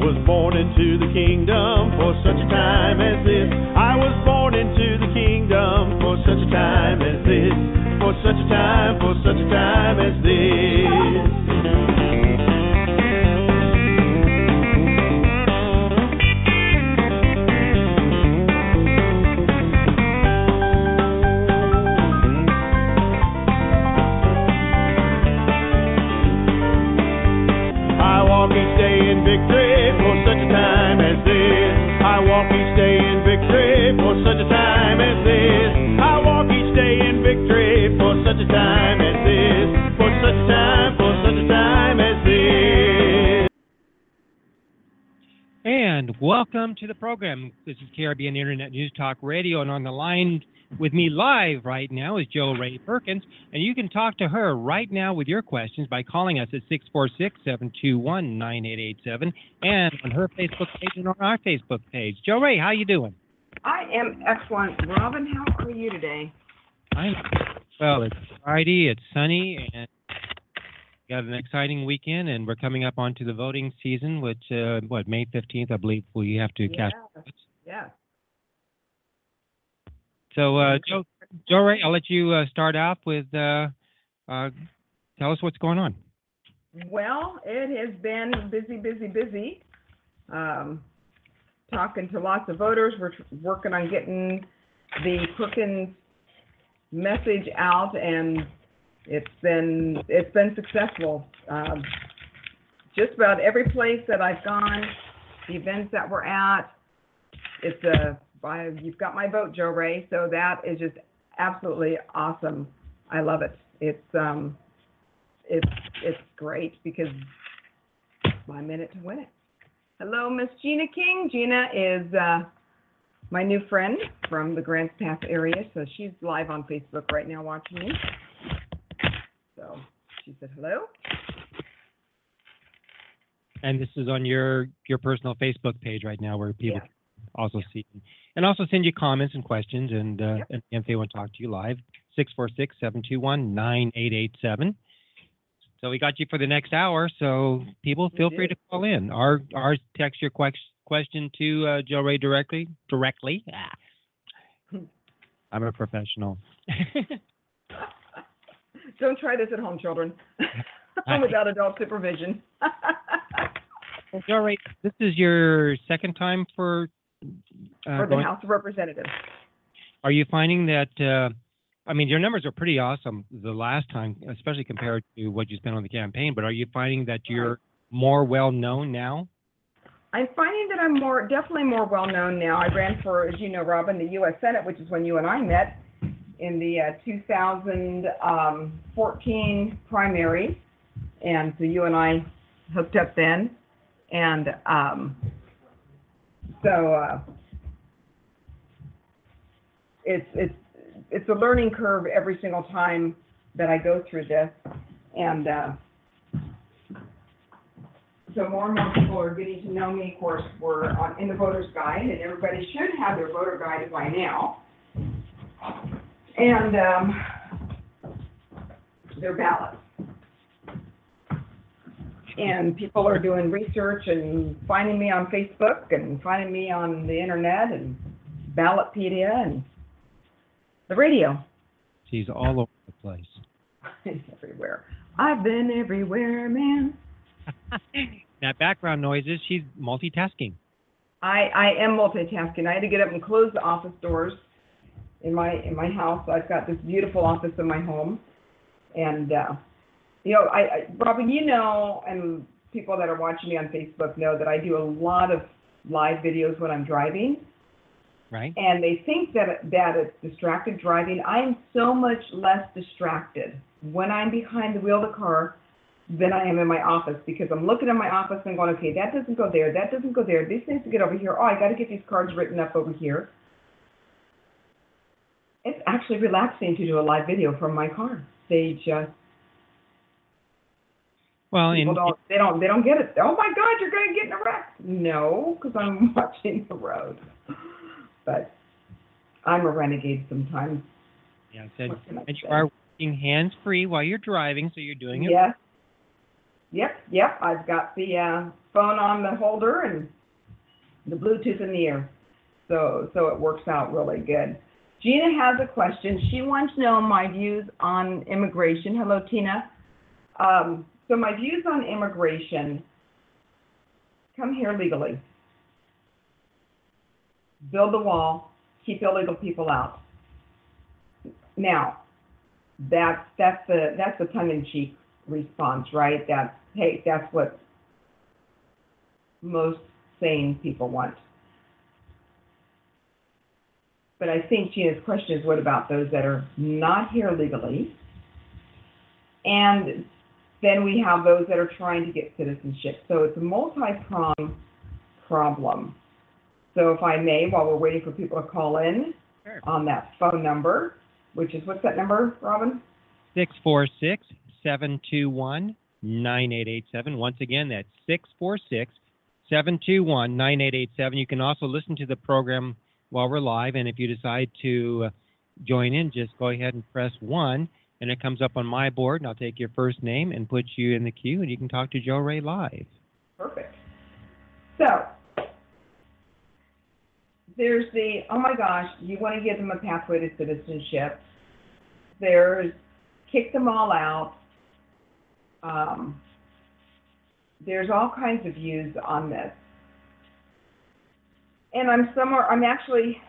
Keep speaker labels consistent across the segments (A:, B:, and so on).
A: was born into the kingdom
B: to the program. This is Caribbean Internet News Talk Radio, and on the line with me live right now is Jo Rae Perkins, and you can talk to her right now with your questions by calling us at 646-721-9887 and on her Facebook page and on our Facebook page. Jo Rae, how you doing?
C: I am excellent. Robin, how are you today?
B: I'm well. It's Friday. It's sunny, and we got an exciting weekend, and we're coming up onto the voting season, which uh, what May 15th, I believe we have to cast.
C: Yeah.
B: So, uh, Jo, Jo Rae, I'll let you uh, start off with uh, uh, tell us what's going on.
C: Well, it has been busy, busy, busy. Um, talking to lots of voters. We're working on getting the Crookens message out, and it's been it's been successful. Um, just about every place that I've gone, the events that we're at, it's a I, you've got my vote, Jo Rae. So that is just absolutely awesome. I love it. It's um, it's it's great because my minute to win it. Hello, Miss Gina King. Gina is uh, my new friend from the Grants Pass area, so she's live on Facebook right now watching me. She said hello.
B: And this is on your your personal Facebook page right now, where people
C: Yeah.
B: can also see and also send you comments and questions, and uh,
C: Yep.
B: and if they want to talk to you live, 646-721-9887. So we got you for the next hour. So people, feel free to call in or or text your question to uh, Jo Rae directly. Directly. Ah. I'm a professional.
C: Don't try this at home, children, without adult supervision.
B: Well, Jo Rae, this is your second time for. Uh,
C: For the
B: going-
C: House of Representatives.
B: Are you finding that? Uh, I mean, your numbers are pretty awesome the last time, especially compared to what you spent on the campaign. But are you finding that you're more well known now?
C: I'm finding that I'm more, definitely more well-known now. I ran for, as you know, Robin, the U.S. Senate, which is when you and I met in the uh, 2014 primary. And so you and I hooked up then. And um, so uh, it's, it's, it's a learning curve every single time that I go through this. And uh, so more and more people are getting to know me. Of course, we're on, in the voter's guide, and everybody should have their voter guide by now. And, um, their ballots. And people are doing research and finding me on Facebook and finding me on the internet and Ballotpedia and the radio.
B: She's all over the place.
C: everywhere. I've been everywhere, man.
B: that background noise is She's multitasking.
C: I, I am multitasking. I had to get up and close the office doors in my in my house. I've got this beautiful office in my home, and uh, you know, I, I Robin, you know, and people that are watching me on Facebook know that I do a lot of live videos when I'm driving,
B: Right?
C: and they think that that it's distracted driving. I am so much less distracted when I'm behind the wheel of the car than I am in my office because I'm looking at my office and going, okay, that doesn't go there, that doesn't go there, this needs to get over here. Oh, I got to get these cards written up over here. It's actually relaxing to do a live video from my car. They just
B: Well,
C: don't they don't they don't get it. Oh my God, you're going to get in a wreck. No, because I'm watching the road. But I'm a renegade sometimes.
B: yeah, I said, and you are working hands free while you're driving, so you're doing it.
C: Yes. Yep, yep, I've got the, uh, phone on the holder and the Bluetooth in the ear. So, so it works out really good. Gina has a question. She wants to know my views on immigration. Hello, Tina. Um, so my views on immigration, come here legally. Build the wall, keep illegal people out. Now, that's, that's the, that's the tongue-in-cheek response, right? That's, hey, that's what most sane people want. But I think Gina's question is what about those that are not here legally? And then we have those that are trying to get citizenship. So it's a multi-pronged problem. So if I may, while we're waiting for people to call in
B: Sure.
C: on that phone number, which is, what's that number, Robin?
B: 646 721 9887. Once again, that's 646 721 9887. You can also listen to the program while we're live, and if you decide to uh, join in, just go ahead and press 1, and it comes up on my board, and I'll take your first name and put you in the queue, and you can talk to Jo Rae live.
C: Perfect. So, there's the, oh my gosh, you want to give them a pathway to citizenship. There's kick them all out. Um, there's all kinds of views on this. And I'm somewhere, I'm actually,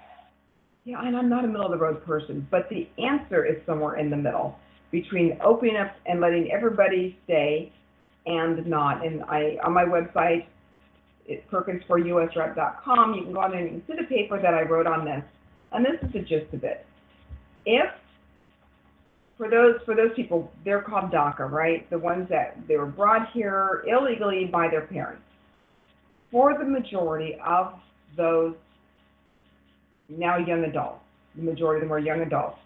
C: yeah, and I'm not a middle of the road person, but the answer is somewhere in the middle between opening up and letting everybody stay and not. And I, on my website, it's perkinsforusrep.com. You can go on there and see the paper that I wrote on this. And this is the gist of it. If, for those, for those people, they're called DACA, right? The ones that they were brought here illegally by their parents. For the majority of those now young adults, the majority of them are young adults,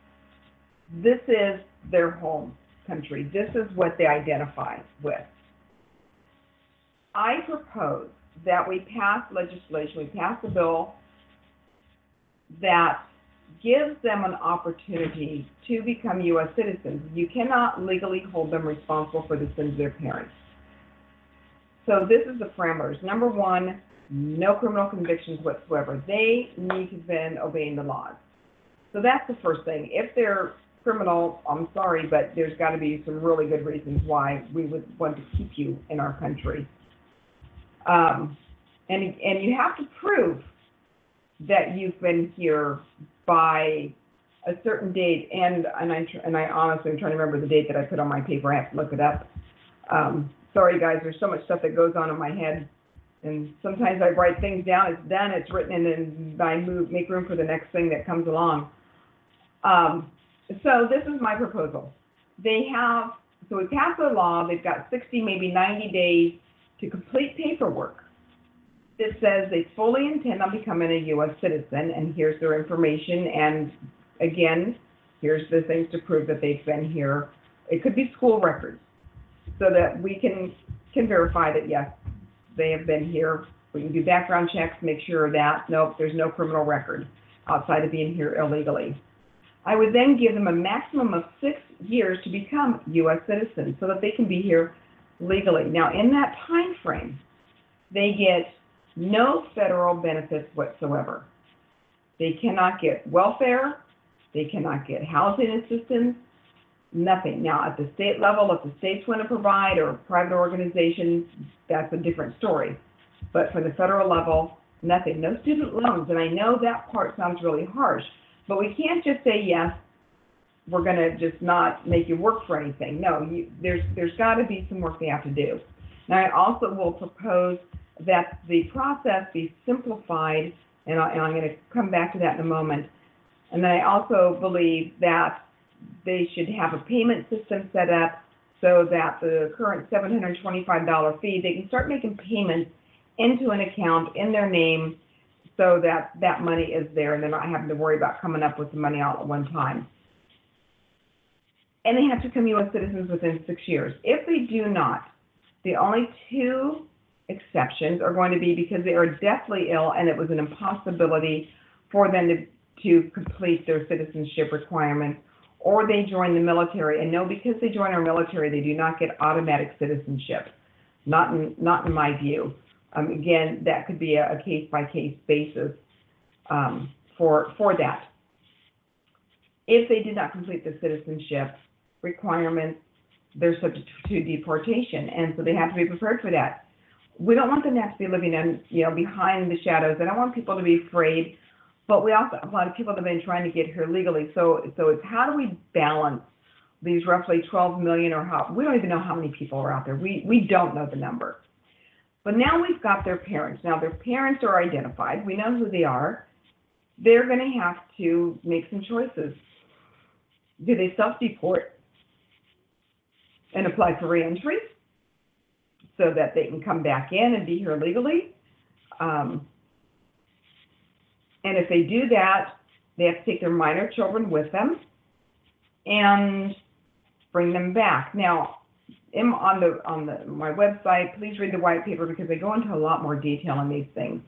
C: this is their home country. This is what they identify with. I propose that we pass legislation, we pass a bill that gives them an opportunity to become U.S. citizens. You cannot legally hold them responsible for the sins of their parents. So this is the parameters. Number one, no criminal convictions whatsoever. They need to have been obeying the laws. So that's the first thing. If they're criminal, I'm sorry, but there's got to be some really good reasons why we would want to keep you in our country. Um, and and you have to prove that you've been here by a certain date. And and I and I honestly am trying to remember the date that I put on my paper. I have to look it up. Um, sorry guys, there's so much stuff that goes on in my head, and sometimes I write things down. It's done. It's written, and then I move make room for the next thing that comes along. Um, so this is my proposal. They have so we pass a law. They've got 60, maybe 90 days to complete paperwork that says they fully intend on becoming a U.S. citizen, and here's their information, and again, here's the things to prove that they've been here. It could be school records, so that we can, can verify that, yes, they have been here. We can do background checks, make sure that, nope, there's no criminal record outside of being here illegally. I would then give them a maximum of six years to become U.S. citizens, so that they can be here legally. Now, in that time frame, they get no federal benefits whatsoever. They cannot get welfare, they cannot get housing assistance, nothing. Now, at the state level, if the states want to provide or private organizations, that's a different story. But for the federal level, nothing. No student loans. And I know that part sounds really harsh, but we can't just say, yes, we're going to just not make you work for anything. No, you, there's, there's got to be some work they have to do. Now, I also will propose that the process be simplified, and, I, and I'm going to come back to that in a moment. And then I also believe that they should have a payment system set up so that the current $725 fee, they can start making payments into an account in their name so that that money is there and they're not having to worry about coming up with the money all at one time. And they have to become U.S. citizens within six years. If they do not, the only two exceptions are going to be because they are deathly ill and it was an impossibility for them to, to complete their citizenship requirements, or they join the military. And no, because they join our military, they do not get automatic citizenship. Not in, not in my view. Um, again, that could be a, a case-by-case basis, um, for, for that. If they did not complete the citizenship requirements, they're subject to deportation, and so they have to be prepared for that. We don't want them to have to be living in, you know, behind the shadows. I don't want people to be afraid, but we also have a lot of people that have been trying to get here legally. So, so it's how do we balance these roughly 12 million or how, we don't even know how many people are out there. We, we don't know the number. But now we've got their parents. Now their parents are identified. We know who they are. They're going to have to make some choices. Do they self-deport and apply for reentry so that they can come back in and be here legally? Um, and if they do that, they have to take their minor children with them and bring them back. Now, am on the on the my website, please read the white paper because they go into a lot more detail on these things.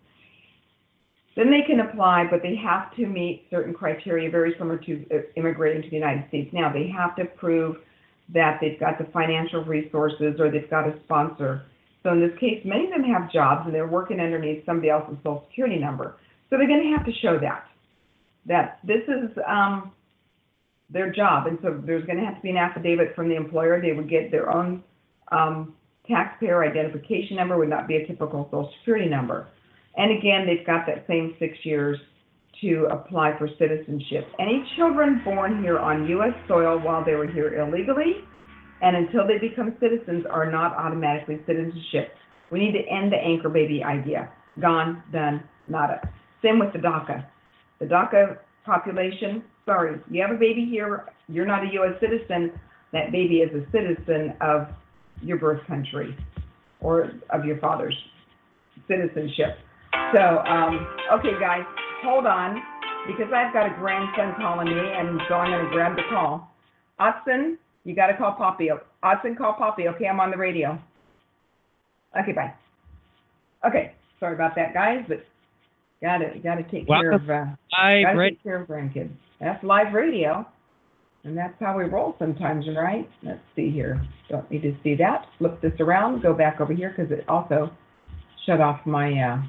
C: Then they can apply, but they have to meet certain criteria very similar to uh, immigrating to the United States. Now, they have to prove that they've got the financial resources or they've got a sponsor. So in this case, many of them have jobs and they're working underneath somebody else's social security number. So they're going to have to show that that this is um, their job, and so there's going to have to be an affidavit from the employer. They would get their own um, taxpayer identification number, would not be a typical social security number. And again, they've got that same six years to apply for citizenship. Any children born here on U.S. soil while they were here illegally and until they become citizens are not automatically citizenship. We need to end the anchor baby idea. Gone, done, nada. Same with the DACA. The DACA population, sorry, you have a baby here, you're not a U.S. citizen, that baby is a citizen of your birth country or of your father's citizenship. So, um, okay, guys, hold on, because I've got a grandson calling me, and so I'm going to grab the call. Otson, you got to call Poppy. Otson, call Poppy. Okay, I'm on the radio. Okay, bye. Okay, sorry about that, guys, but got to got to take care of uh, to take care of grandkids. That's live radio, and that's how we roll sometimes, right? Let's see here. Don't need to see that. Flip this around. Go back over here because it also shut off my uh,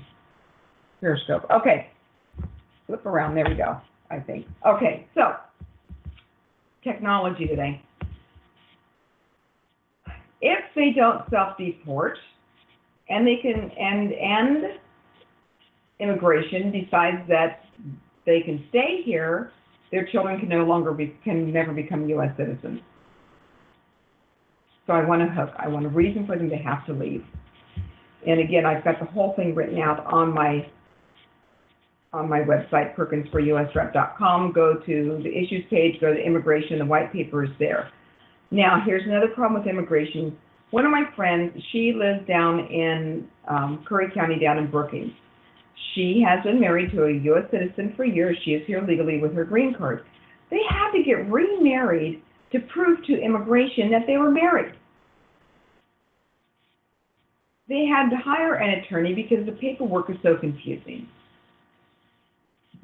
C: Periscope. Okay, flip around. There we go. I think. Okay, so technology today. If they don't self-deport, and they can and and immigration decides that they can stay here, their children can no longer be can never become U.S. citizens. So I want a hook. I want a reason for them to have to leave. And again, I've got the whole thing written out on my on my website, perkinsforusrep.com. Go to the issues page, go to immigration, the white paper is there. Now, here's another problem with immigration. One of my friends, she lives down in um, Curry County, down in Brookings. She has been married to a U.S. citizen for years. She is here legally with her green card. They had to get remarried to prove to immigration that they were married. They had to hire an attorney because the paperwork is so confusing.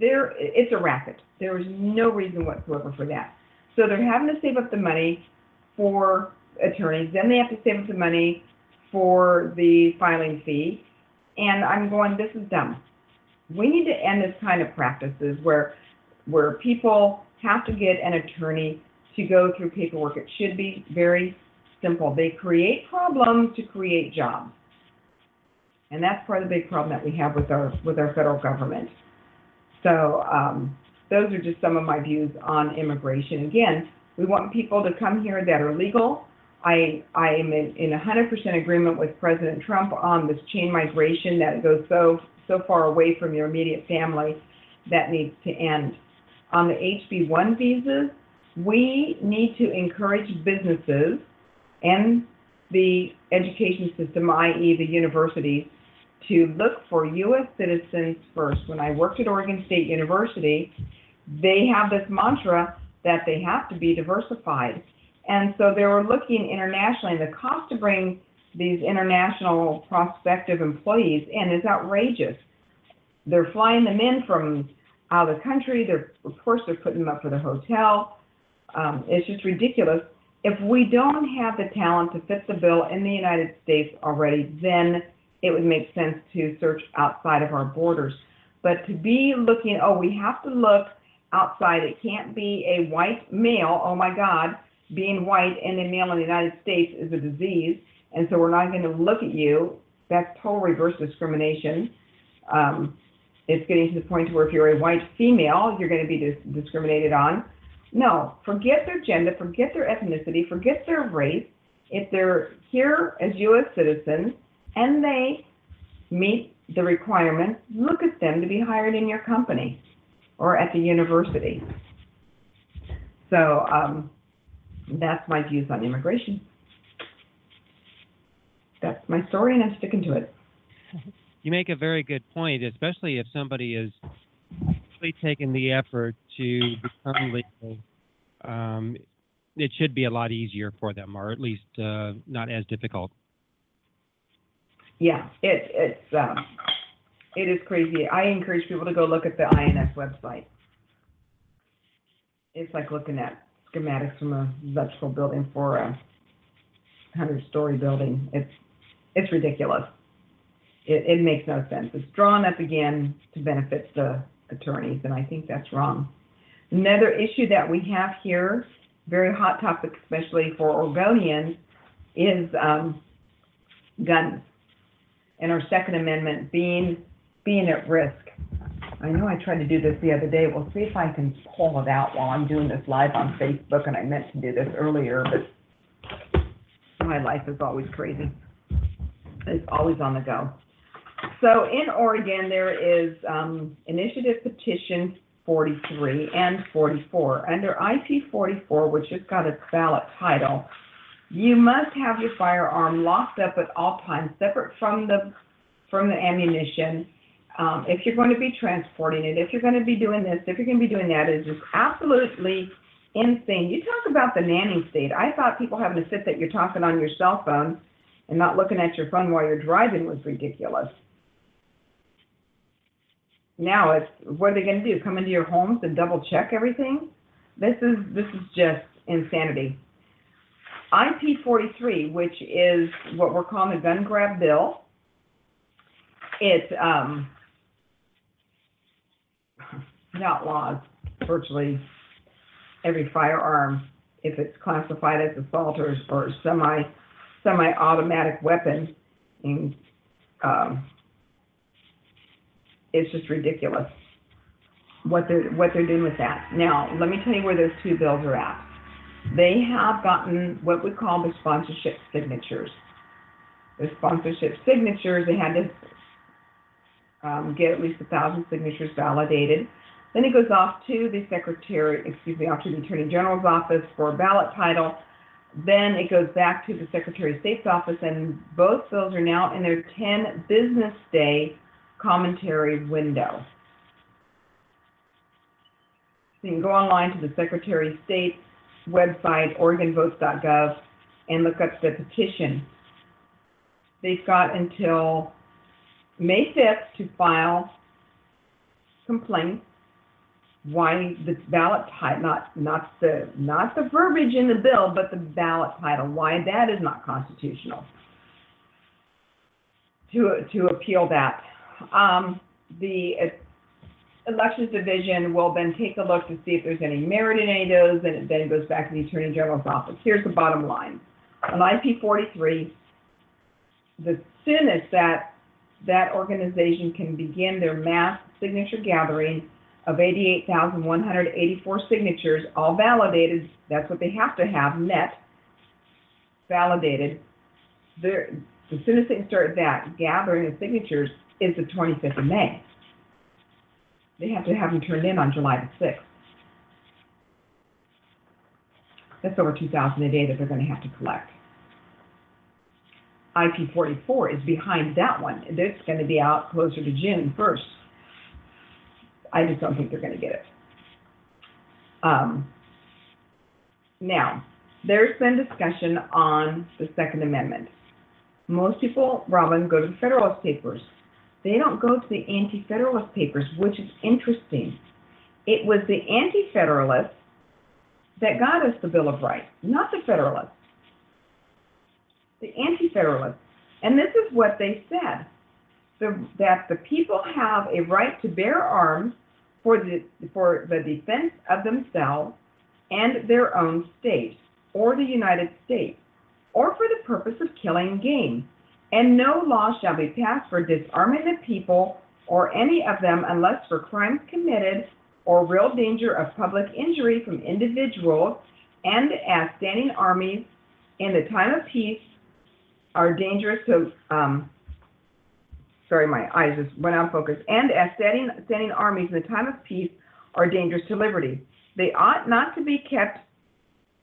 C: There, it's a racket. There is no reason whatsoever for that. So they're having to save up the money for attorneys. Then they have to save up the money for the filing fee. And I'm going, this is dumb. We need to end this kind of practices where where people have to get an attorney to go through paperwork. It should be very simple. They create problems to create jobs. And that's part of the big problem that we have with our with our federal government. So um, those are just some of my views on immigration. Again, we want people to come here that are legal. I I am in, in 100% agreement with President Trump on this chain migration that goes so so far away from your immediate family that needs to end. On the HB1 visas, we need to encourage businesses and the education system, i.e. the universities, to look for U.S. citizens first. When I worked at Oregon State University, they have this mantra that they have to be diversified. And so they were looking internationally, and the cost to bring these international prospective employees in is outrageous. They're flying them in from out of the country. They're, of course, they're putting them up for the hotel. Um, it's just ridiculous. if we don't have the talent to fit the bill in the United States already, then it would make sense to search outside of our borders. But to be looking, oh, we have to look outside. It can't be a white male. Oh my God, being white and a male in the United States is a disease, and so we're not going to look at you. That's total reverse discrimination. Um, it's getting to the point where if you're a white female, you're going to be dis- discriminated on. No, forget their gender, forget their ethnicity, forget their race. If they're here as U.S. citizens and they meet the requirements, look at them to be hired in your company or at the university. So um, that's my views on immigration. That's my story, and I'm sticking to it.
B: You make a very good point, especially if somebody is really taking the effort to become legal. Um, it should be a lot easier for them, or at least uh, not as difficult.
C: Yeah, it, it's um, it is crazy. I encourage people to go look at the INS website. It's like looking at schematics from a electrical building for a hundred-story building. It's it's ridiculous. It, it makes no sense. It's drawn up again to benefit the attorneys, and I think that's wrong. Another issue that we have here, very hot topic, especially for Oregonians, is um, guns and our Second Amendment being being at risk. I know I tried to do this the other day. We'll see if I can pull it out while I'm doing this live on Facebook, and I meant to do this earlier, but my life is always crazy. It's always on the go. So in Oregon, there is um, Initiative Petition 43 and 44. Under IP 44, which has got its ballot title, you must have your firearm locked up at all times, separate from the from the ammunition. Um, if you're going to be transporting it, if you're going to be doing this, if you're going to be doing that, is just absolutely insane. You talk about the nanny state. I thought people having to sit that you're talking on your cell phone and not looking at your phone while you're driving was ridiculous. Now it's what are they going to do? Come into your homes and double check everything? This is this is just insanity. IP 43, which is what we're calling the gun grab bill, it um, outlaws virtually every firearm if it's classified as assault or, or semi semi-automatic weapon. And um, it's just ridiculous what they're what they're doing with that. Now, let me tell you where those two bills are at. They have gotten what we call the sponsorship signatures. The sponsorship signatures, they had to um, get at least a thousand signatures validated. Then it goes off to the secretary, excuse me, off to the attorney general's office for ballot title. Then it goes back to the secretary of state's office, and both bills are now in their 10 business day commentary window. So you can go online to the secretary of state's website, OregonVotes.gov, and look up the petition. They've got until May 5th to file complaints why the ballot title, not, not the, not the verbiage in the bill, but the ballot title, why that is not constitutional. To, to appeal that. Um, the elections division will then take a look to see if there's any merit in any of those, and it then goes back to the attorney general's office. Here's the bottom line. On IP 43, the soonest that that organization can begin their mass signature gathering of 88,184 signatures, all validated, that's what they have to have, net, validated. As soon as they start that gathering of signatures is the 25th of May. They have to have them turned in on July the 6th. That's over 2,000 a day that they're going to have to collect. IP 44 is behind that one. It's going to be out closer to June 1st. I just don't think they're going to get it. Um, now, there's been discussion on the Second Amendment. Most people, Robin, go to the Federalist Papers. They don't go to the Anti-Federalist Papers, which is interesting. It was the Anti-Federalists that got us the Bill of Rights, not the Federalists, the Anti-Federalists. And this is what they said, the, that the people have a right to bear arms for the, for the defense of themselves and their own state, or the United States, or for the purpose of killing game. And no law shall be passed for disarming the people or any of them unless for crimes committed or real danger of public injury from individuals and as standing armies in the time of peace are dangerous to, um, sorry, my eyes just went out of focus, and as standing, standing armies in the time of peace are dangerous to liberty. They ought not to be kept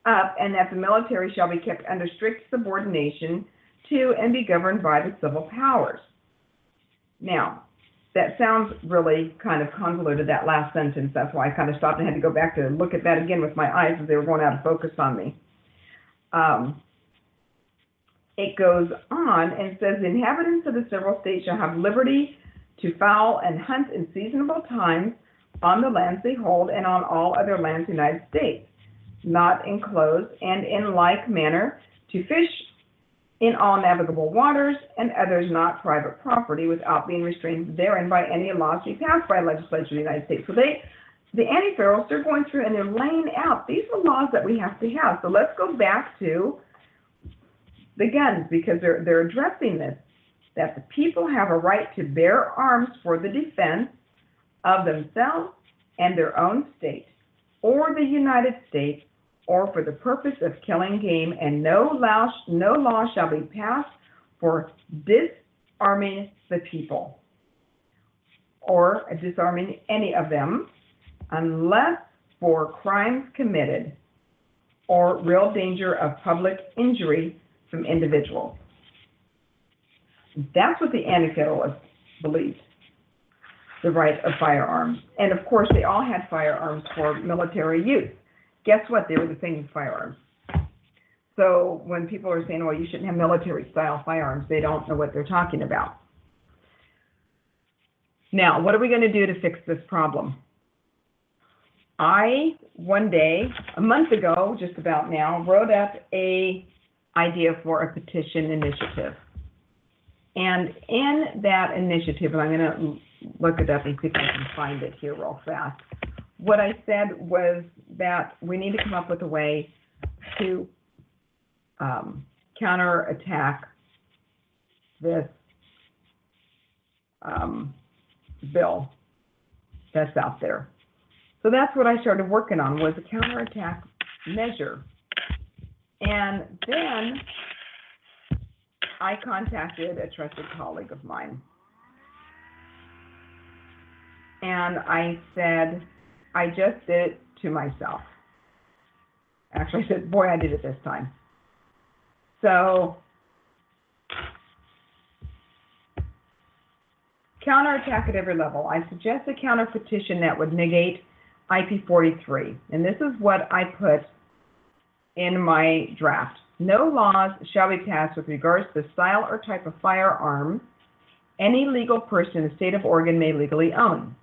C: up, and that the military shall be kept under strict subordination to and be governed by the civil powers. Now, that sounds really kind of convoluted, that last sentence. That's why I kind of stopped and had to go back to look at that again with my eyes as they were going out of focus on me. Um, it goes on and says the inhabitants of the several states shall have liberty to fowl and hunt in seasonable times on the lands they hold and on all other lands of the United States, not enclosed, and in like manner to fish in all navigable waters and others not private property without being restrained therein by any laws to be passed by legislature of the United States. So they, the anti-federalists, they're going through and they're laying out, these are laws that we have to have. So let's go back to the guns because they're, they're addressing this, that the people have a right to bear arms for the defense of themselves and their own state or the United States or for the purpose of killing game, and no law, no law shall be passed for disarming the people or disarming any of them unless for crimes committed or real danger of public injury from individuals. That's what the Anti-Federalists believed, the right of firearms. And of course, they all had firearms for military use guess what? They were the same firearms. So when people are saying, well, you shouldn't have military style firearms, they don't know what they're talking about. Now, what are we going to do to fix this problem? I, one day, a month ago, just about now, wrote up a idea for a petition initiative. And in that initiative, and I'm going to look it up and see if I can find it here real fast what I said was that we need to come up with a way to um, counterattack this um, bill that's out there. So that's what I started working on was a counterattack measure. And then I contacted a trusted colleague of mine. And I said, I just did it to myself. Actually, I said, boy, I did it this time. So, counterattack at every level. I suggest a counter petition that would negate IP43. And this is what I put in my draft. No laws shall be passed with regards to the style or type of firearm any legal person in the state of Oregon may legally own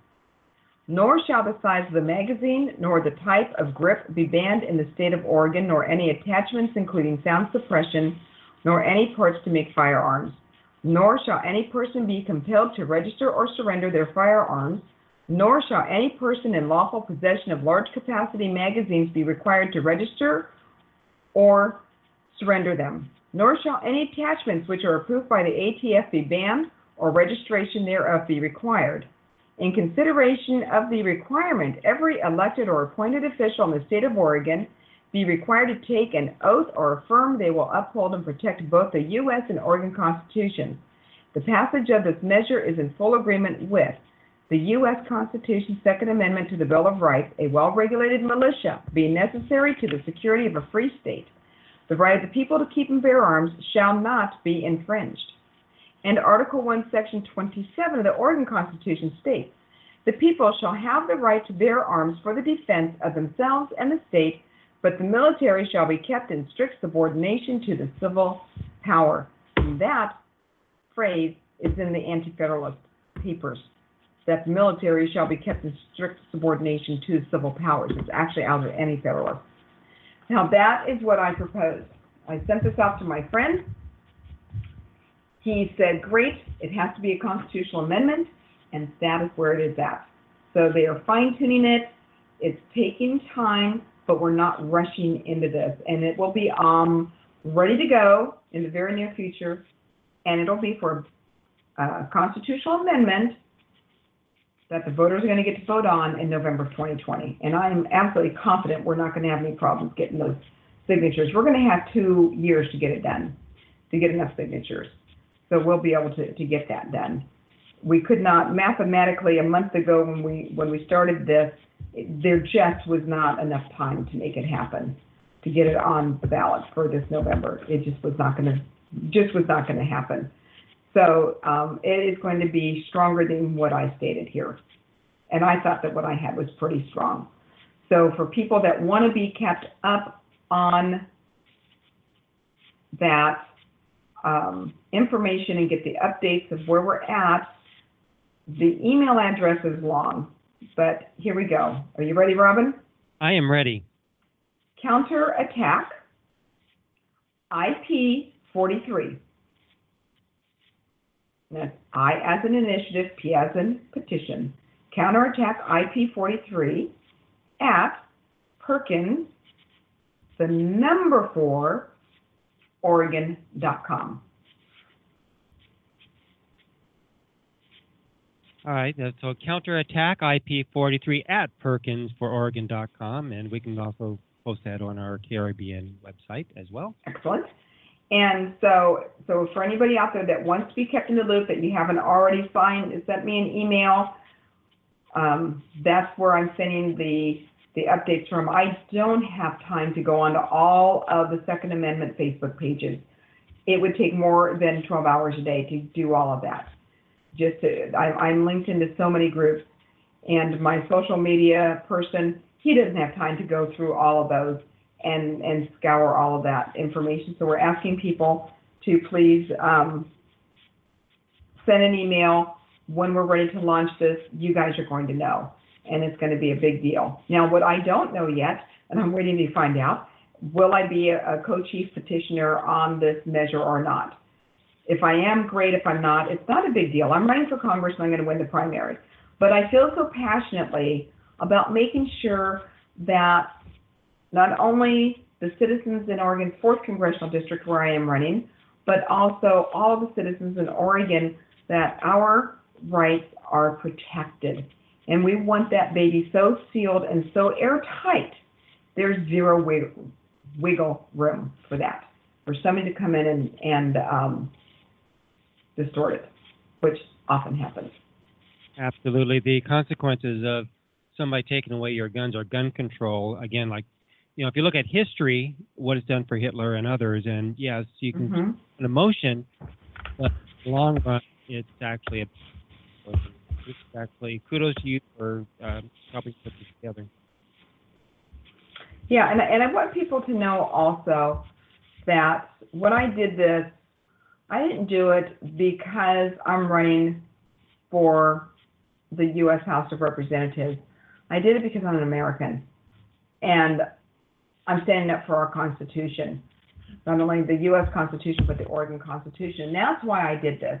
C: nor shall the size of the magazine nor the type of grip be banned in the state of Oregon, nor any attachments including sound suppression, nor any parts to make firearms. Nor shall any person be compelled to register or surrender their firearms, nor shall any person in lawful possession of large capacity magazines be required to register or surrender them. Nor shall any attachments which are approved by the ATF be banned or registration thereof be required. In consideration of the requirement, every elected or appointed official in the state of Oregon be required to take an oath or affirm they will uphold and protect both the U.S. and Oregon Constitution. The passage of this measure is in full agreement with the U.S. Constitution's Second Amendment to the Bill of Rights, a well regulated militia being necessary to the security of a free state. The right of the people to keep and bear arms shall not be infringed. And Article 1, Section 27 of the Oregon Constitution states the people shall have the right to bear arms for the defense of themselves and the state, but the military shall be kept in strict subordination to the civil power. And that phrase is in the Anti Federalist Papers that the military shall be kept in strict subordination to civil powers. It's actually out of Anti Federalist. Now that is what I proposed. I sent this out to my friend. He said, great, it has to be a constitutional amendment, and that is where it is at. So they are fine tuning it. It's taking time, but we're not rushing into this. And it will be um, ready to go in the very near future. And it'll be for a constitutional amendment that the voters are going to get to vote on in November of 2020. And I'm absolutely confident we're not going to have any problems getting those signatures. We're going to have two years to get it done, to get enough signatures. So we'll be able to, to get that done. We could not mathematically a month ago when we when we started this, it- there just was not enough time to make it happen, to get it on the ballot for this November. It just was not going to just was not going to happen. So um, it is going to be stronger than what I stated here. And I thought that what I had was pretty strong. So for people that want to be kept up on that um, information and get the updates of where we're at, the email address is long, but here we go. Are you ready, Robin?
B: I am ready.
C: Counterattack IP 43. That's I as an initiative, P as in petition. Counterattack IP 43 at Perkins, the number four, Oregon.com.
B: All right, so counterattack IP43 at perkinsfororegon.com, and we can also post that on our Caribbean website as well.
C: Excellent. And so, so for anybody out there that wants to be kept in the loop, that you haven't already signed, sent me an email, um, that's where I'm sending the, the updates from. I don't have time to go onto all of the Second Amendment Facebook pages. It would take more than 12 hours a day to do all of that. Just to, I, I'm linked into so many groups, and my social media person, he doesn't have time to go through all of those and, and scour all of that information. So we're asking people to please um, send an email when we're ready to launch this. You guys are going to know, and it's going to be a big deal. Now, what I don't know yet, and I'm waiting to find out, will I be a, a co-chief petitioner on this measure or not? If I am, great. If I'm not, it's not a big deal. I'm running for Congress and I'm going to win the primary. But I feel so passionately about making sure that not only the citizens in Oregon's fourth congressional district where I am running, but also all the citizens in Oregon that our rights are protected. And we want that baby so sealed and so airtight, there's zero wiggle, wiggle room for that, for somebody to come in and, and um, distort it, which often happens.
B: Absolutely. The consequences of somebody taking away your guns or gun control, again, like, you know, if you look at history, what it's done for Hitler and others, and yes, you can
C: Mhm.
B: an emotion, but long run, it's actually a, it's actually kudos to you for uh, helping put this together.
C: Yeah, and, I- and I want people to know also that when I did this, I didn't do it because I'm running for the U.S. House of Representatives. I did it because I'm an American. And I'm standing up for our Constitution, not only the U.S. Constitution, but the Oregon Constitution. And that's why I did this.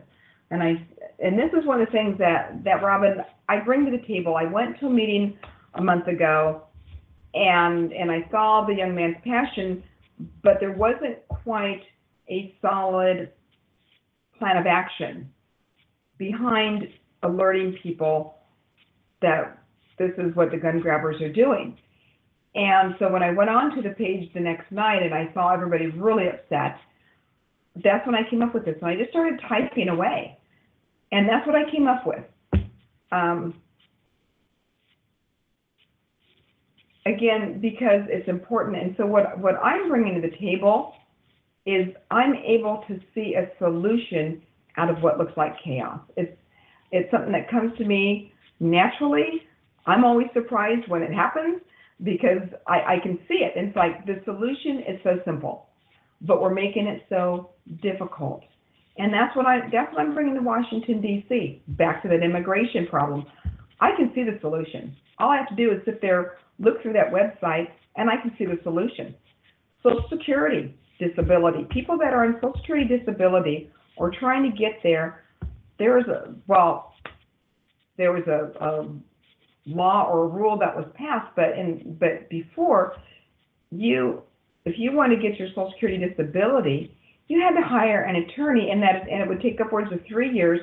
C: And I, and this is one of the things that, that Robin, I bring to the table. I went to a meeting a month ago and and I saw the young man's passion, but there wasn't quite a solid plan of action behind alerting people that this is what the gun grabbers are doing. And so when I went on to the page the next night and I saw everybody really upset, that's when I came up with this. And I just started typing away. And that's what I came up with. Um, again, because it's important. And so what, what I'm bringing to the table is I'm able to see a solution out of what looks like chaos. It's, it's something that comes to me naturally. I'm always surprised when it happens because I, I can see it. It's like the solution is so simple, but we're making it so difficult. And that's what I that's what I'm bringing to Washington D.C. Back to that immigration problem. I can see the solution. All I have to do is sit there, look through that website, and I can see the solution. Social Security disability. People that are on Social Security disability or trying to get there, there is a, well, there was a, a law or rule that was passed, but in, but before, you, if you want to get your Social Security disability, you had to hire an attorney and that, and it would take upwards of three years.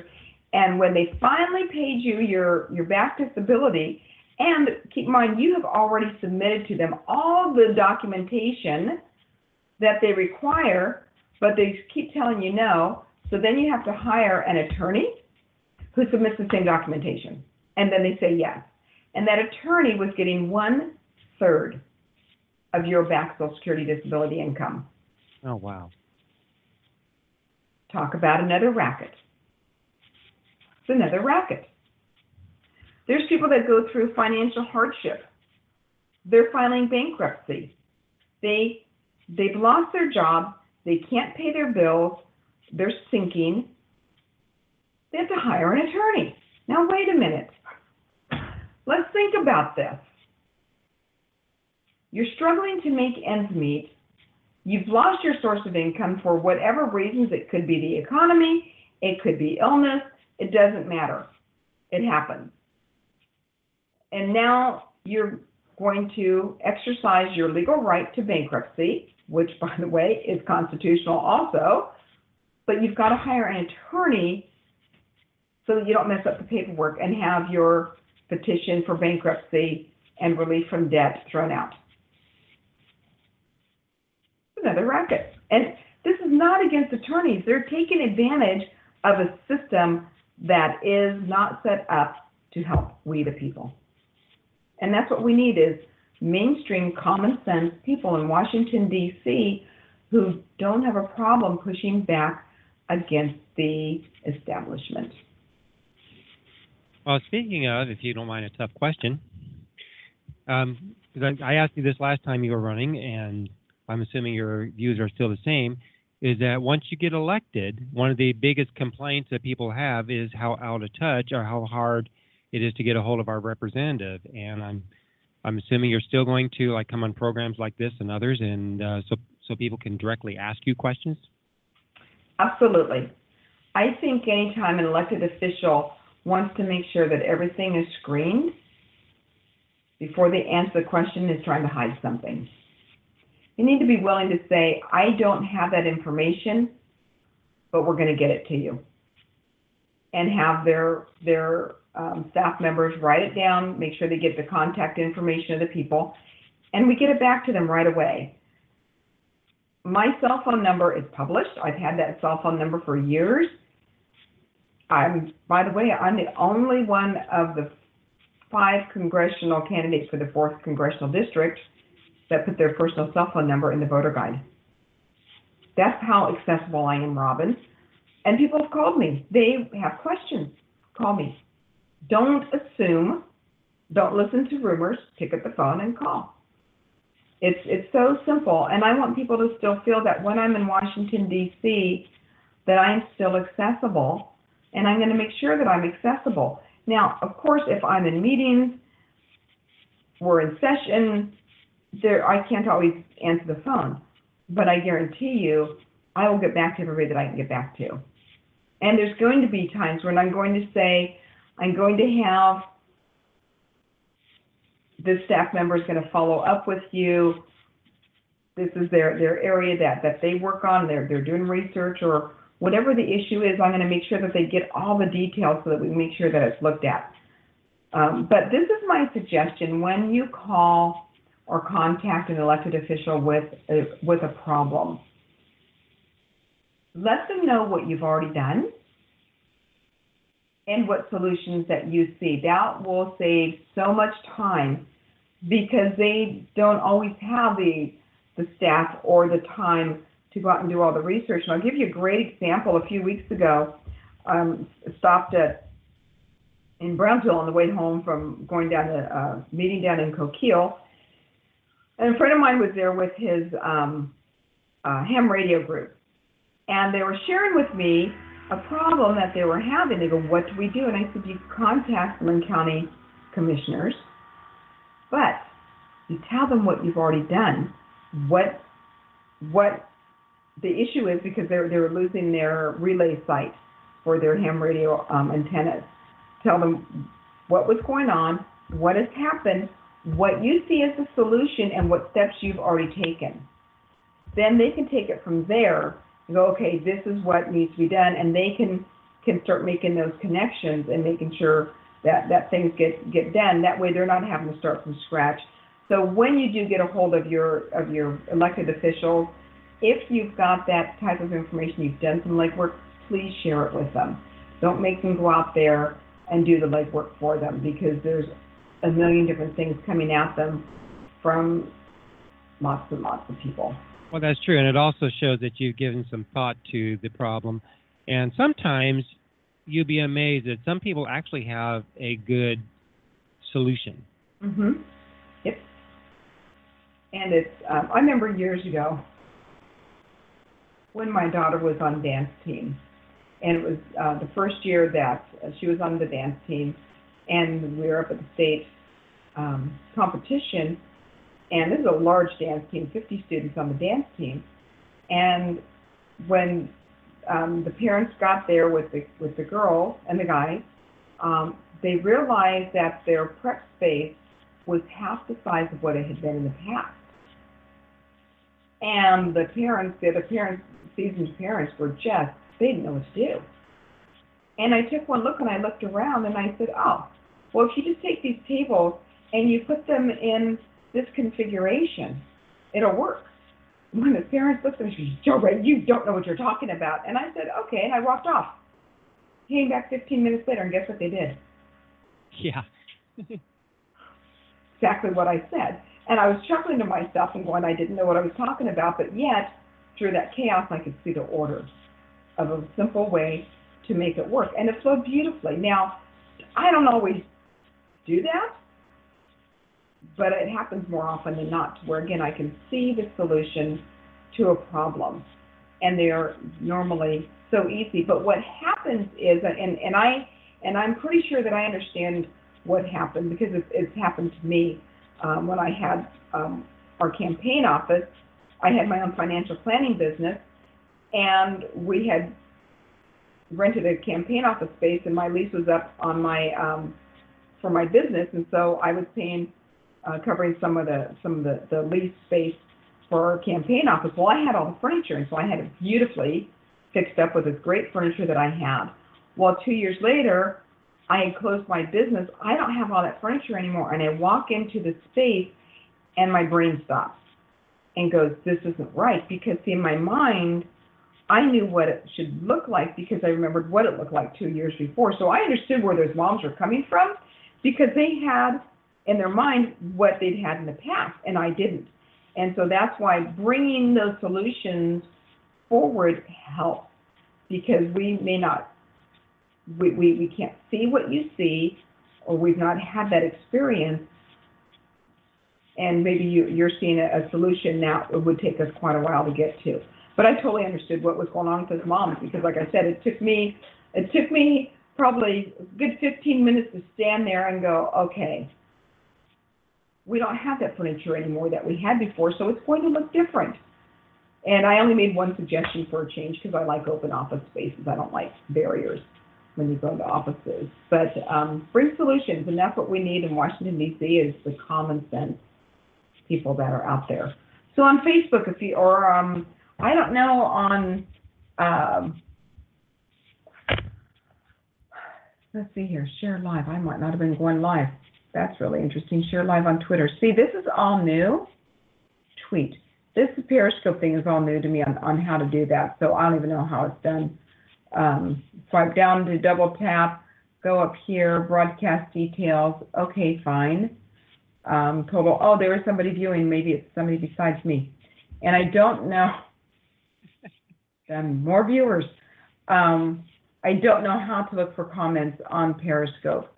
C: And when they finally paid you your, your back disability, and keep in mind, you have already submitted to them all the documentation that they require, but they keep telling you no. So then you have to hire an attorney who submits the same documentation. And then they say yes. And that attorney was getting one third of your back Social Security disability income.
B: Oh, wow.
C: Talk about another racket. It's another racket. There's people that go through financial hardship. They're filing bankruptcy. They they've lost their job, they can't pay their bills, they're sinking. They have to hire an attorney. Now wait a minute. Let's think about this. You're struggling to make ends meet. You've lost your source of income for whatever reasons. It could be the economy, it could be illness, it doesn't matter. It happens. And now you're going to exercise your legal right to bankruptcy, which, by the way, is constitutional also. But you've got to hire an attorney so that you don't mess up the paperwork and have your petition for bankruptcy and relief from debt thrown out. Another racket. And this is not against attorneys. They're taking advantage of a system that is not set up to help we the people. And that's what we need is mainstream common sense people in Washington D.C. who don't have a problem pushing back against the establishment.
B: Well, speaking of, if you don't mind a tough question, um, I asked you this last time you were running, and I'm assuming your views are still the same. Is that once you get elected, one of the biggest complaints that people have is how out of touch or how hard it is to get a hold of our representative. And I'm I'm assuming you're still going to like come on programs like this and others, and uh, so so people can directly ask you questions.
C: Absolutely. I think anytime an elected official wants to make sure that everything is screened before they answer the question is trying to hide something. You need to be willing to say, I don't have that information, but we're going to get it to you. And have their their um, staff members write it down, make sure they get the contact information of the people, and we get it back to them right away. My cell phone number is published. I've had that cell phone number for years. I'm, by the way, I'm the only one of the five congressional candidates for the fourth congressional district that put their personal cell phone number in the voter guide. That's how accessible I am, Robin. And people have called me. They have questions. Call me. Don't assume. Don't listen to rumors. Pick up the phone and call. It's it's so simple, and I want people to still feel that when I'm in Washington D.C., that I'm still accessible, and I'm going to make sure that I'm accessible. Now, of course, if I'm in meetings, we're in session, there I can't always answer the phone, but I guarantee you, I will get back to everybody that I can get back to. And there's going to be times when I'm going to say, I'm going to have this staff member is going to follow up with you. This is their, their area that, that they work on. They're, they're doing research or whatever the issue is. I'm going to make sure that they get all the details so that we make sure that it's looked at. Um, but this is my suggestion when you call or contact an elected official with a, with a problem. Let them know what you've already done and what solutions that you see. That will save so much time because they don't always have the the staff or the time to go out and do all the research. And I'll give you a great example. A few weeks ago, um, stopped at in Brownsville on the way home from going down to uh, meeting down in Coquille, and a friend of mine was there with his um, uh, ham radio group, and they were sharing with me a problem that they were having. They go, "What do we do?" And I said, "You contact Linn County commissioners, but you tell them what you've already done, what what the issue is because they're they're losing their relay site for their ham radio um, antennas. Tell them what was going on, what has happened, what you see as the solution, and what steps you've already taken. Then they can take it from there and go, okay, this is what needs to be done, and they can can start making those connections and making sure that that things get get done. That way, they're not having to start from scratch. So when you do get a hold of your of your elected officials, if you've got that type of information, you've done some legwork, please share it with them. Don't make them go out there and do the legwork for them because there's a million different things coming at them from lots and lots of people.
B: Well, that's true, and it also shows that you've given some thought to the problem. And sometimes you'd be amazed that some people actually have a good solution.
C: Mhm. Yep. And it's um, I remember years ago when my daughter was on dance team, and it was uh, the first year that uh, she was on the dance team, and we were up at the state um, competition, and this is a large dance team, 50 students on the dance team, and when um, the parents got there with the with the girl and the guy, um, they realized that their prep space was half the size of what it had been in the past. And the parents, the other parents, seasoned parents, were just they didn't know what to do. And I took one look and I looked around and I said, oh, well, if you just take these tables and you put them in this configuration, it'll work. When the parents looked at me, she said, Jo Rae, you don't know what you're talking about. And I said, okay, and I walked off. Came back 15 minutes later, and guess what they did?
B: Yeah.
C: exactly what I said. And I was chuckling to myself and going, I didn't know what I was talking about, but yet, through that chaos, I could see the order of a simple way to make it work. And it flowed beautifully. Now, I don't always do that, but it happens more often than not, where again, I can see the solution to a problem. And they are normally so easy. But what happens is, and, and I and I'm pretty sure that I understand what happened because it's, it's happened to me um, when I had um, our campaign office. I had my own financial planning business, and we had rented a campaign office space, and my lease was up on my um, for my business, and so I was paying uh, covering some of the some of the, the lease space for our campaign office. Well, I had all the furniture, and so I had it beautifully fixed up with this great furniture that I had. Well, two years later, I had closed my business. I don't have all that furniture anymore, and I walk into the space, and my brain stops and goes, "This isn't right." Because see, in my mind, I knew what it should look like because I remembered what it looked like two years before. So I understood where those moms were coming from because they had in their mind what they'd had in the past, and I didn't. And so that's why bringing those solutions forward helps because we may not, we, we, we can't see what you see, or we've not had that experience. And maybe you, you're seeing a, a solution now, it would take us quite a while to get to. But I totally understood what was going on with his mom because, like I said, it took me, it took me probably a good 15 minutes to stand there and go, okay, we don't have that furniture anymore that we had before, so it's going to look different. And I only made one suggestion for a change because I like open office spaces. I don't like barriers when you go into offices. But um, bring solutions, and that's what we need in Washington D.C. is the common sense people that are out there. So on Facebook, if you or um, I don't know on um, let's see here, share live. I might not have been going live. That's really interesting. Share live on Twitter. See, this is all new. Tweet. This Periscope thing is all new to me on, on how to do that. So I don't even know how it's done. Um, swipe down to double tap, go up here, broadcast details. Okay, fine. Um, total. Oh, there is somebody viewing. Maybe it's somebody besides me. And I don't know. and more viewers. Um, I don't know how to look for comments on Periscope.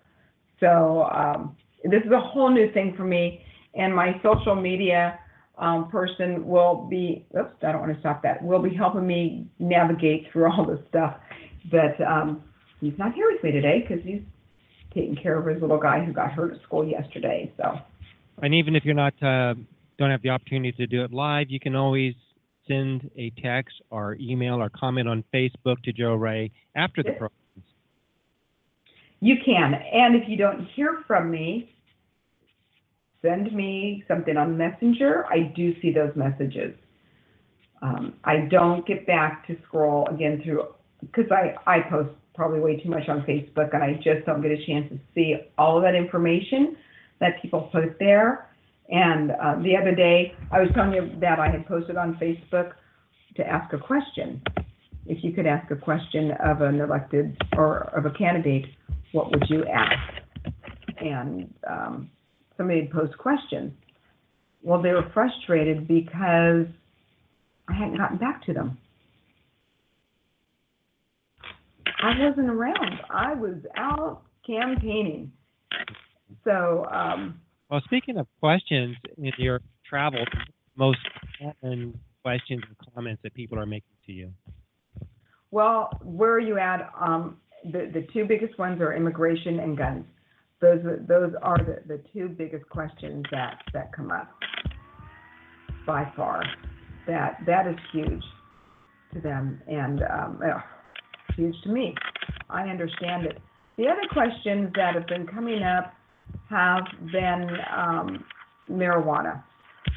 C: So um, this is a whole new thing for me, and my social media um, person will be, oops, I don't want to stop that, will be helping me navigate through all this stuff. But um, he's not here with me today because he's taking care of his little guy who got hurt at school yesterday. So.
B: And even if you're not, uh, don't have the opportunity to do it live, you can always send a text or email or comment on Facebook to Jo Rae after the program.
C: You can, and if you don't hear from me, send me something on Messenger. I do see those messages. Um, I don't get back to scroll again through, because I, I post probably way too much on Facebook, and I just don't get a chance to see all of that information that people post there. And uh, the other day, I was telling you that I had posted on Facebook to ask a question. If you could ask a question of an elected or of a candidate, what would you ask? And um, somebody had posed questions. Well, they were frustrated because I hadn't gotten back to them. I wasn't around. I was out campaigning. So, um,
B: Well, speaking of questions in your travel, most common questions and comments that people are making to you.
C: well, where are you at? Um, the, the two biggest ones are immigration and guns. Those, are- those are the, the two biggest questions that, that come up by far. That, that is huge to them and, um, ugh, huge to me. I understand it. The other questions that have been coming up have been, um, marijuana.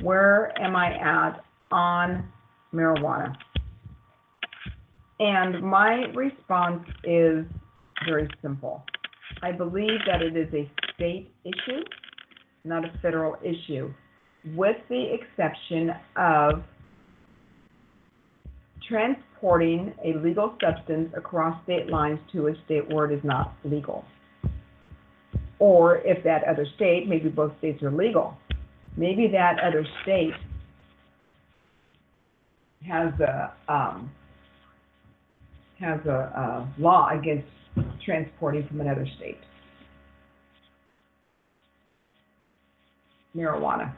C: Where am I at on marijuana? And my response is very simple. I believe that it is a state issue, not a federal issue, with the exception of transporting a legal substance across state lines to a state where it is not legal. Or if that other state, maybe both states are legal, maybe that other state has a, um, has a, a law against transporting from another state. Marijuana.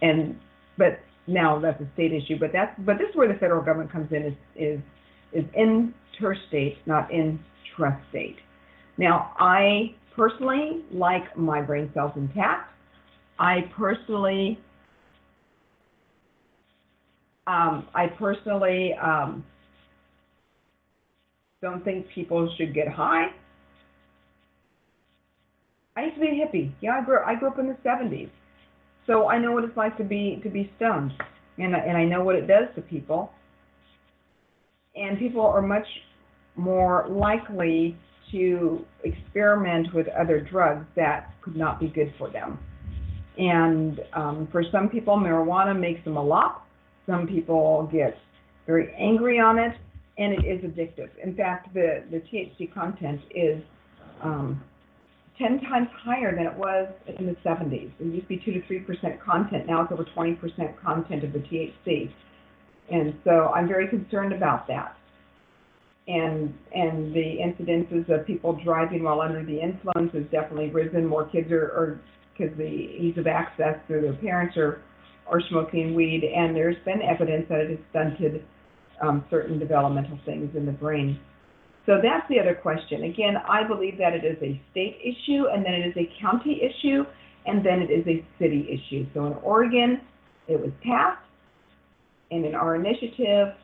C: And, but now that's a state issue, but that's, but this is where the federal government comes in is, is, is interstate, not intrastate. Now, I personally like my brain cells intact. I personally, um, I personally, um, don't think people should get high. I used to be a hippie. Yeah, I grew I grew up in the '70s, so I know what it's like to be to be stoned, and and I know what it does to people. And people are much more likely to experiment with other drugs that could not be good for them. And um, for some people, marijuana makes them a lot. Some people get very angry on it, and it is addictive. In fact, the, the THC content is um, 10 times higher than it was in the 70s. It used to be 2 to 3% content. Now it's over 20% content of the THC. And so I'm very concerned about that. And, and the incidences of people driving while under the influence has definitely risen. More kids are, because the ease of access through their parents are, are smoking weed. And there's been evidence that it has stunted um, certain developmental things in the brain. So that's the other question. Again, I believe that it is a state issue, and then it is a county issue, and then it is a city issue. So in Oregon, it was passed, and in our initiative,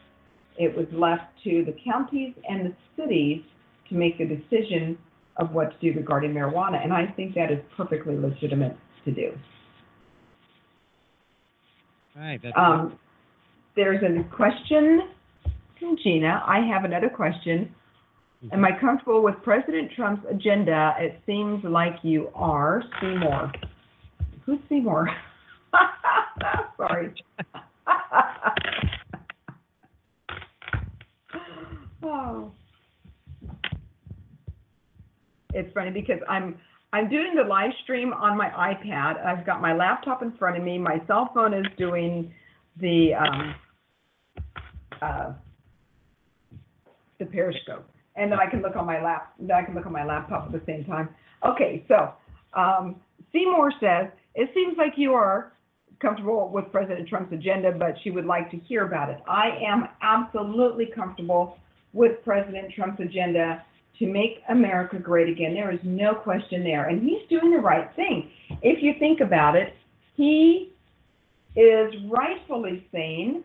C: it was left to the counties and the cities to make the decision of what to do regarding marijuana, and I think that is perfectly legitimate to do.
B: Right. That's
C: Um, there's a question from Gina. I have another question. Am I comfortable with President Trump's agenda? It seems like you are. Seymour. Who's Seymour? Sorry. oh. It's funny because I'm I'm doing the live stream on my iPad. I've got my laptop in front of me. My cell phone is doing the um, uh, the Periscope, and then I can look on my lap. Then I can look on my laptop at the same time. Okay, so um, Seymour says it seems like you are comfortable with President Trump's agenda, but she would like to hear about it. I am absolutely comfortable with President Trump's agenda to make America great again. There is no question there. And he's doing the right thing. If you think about it, he is rightfully saying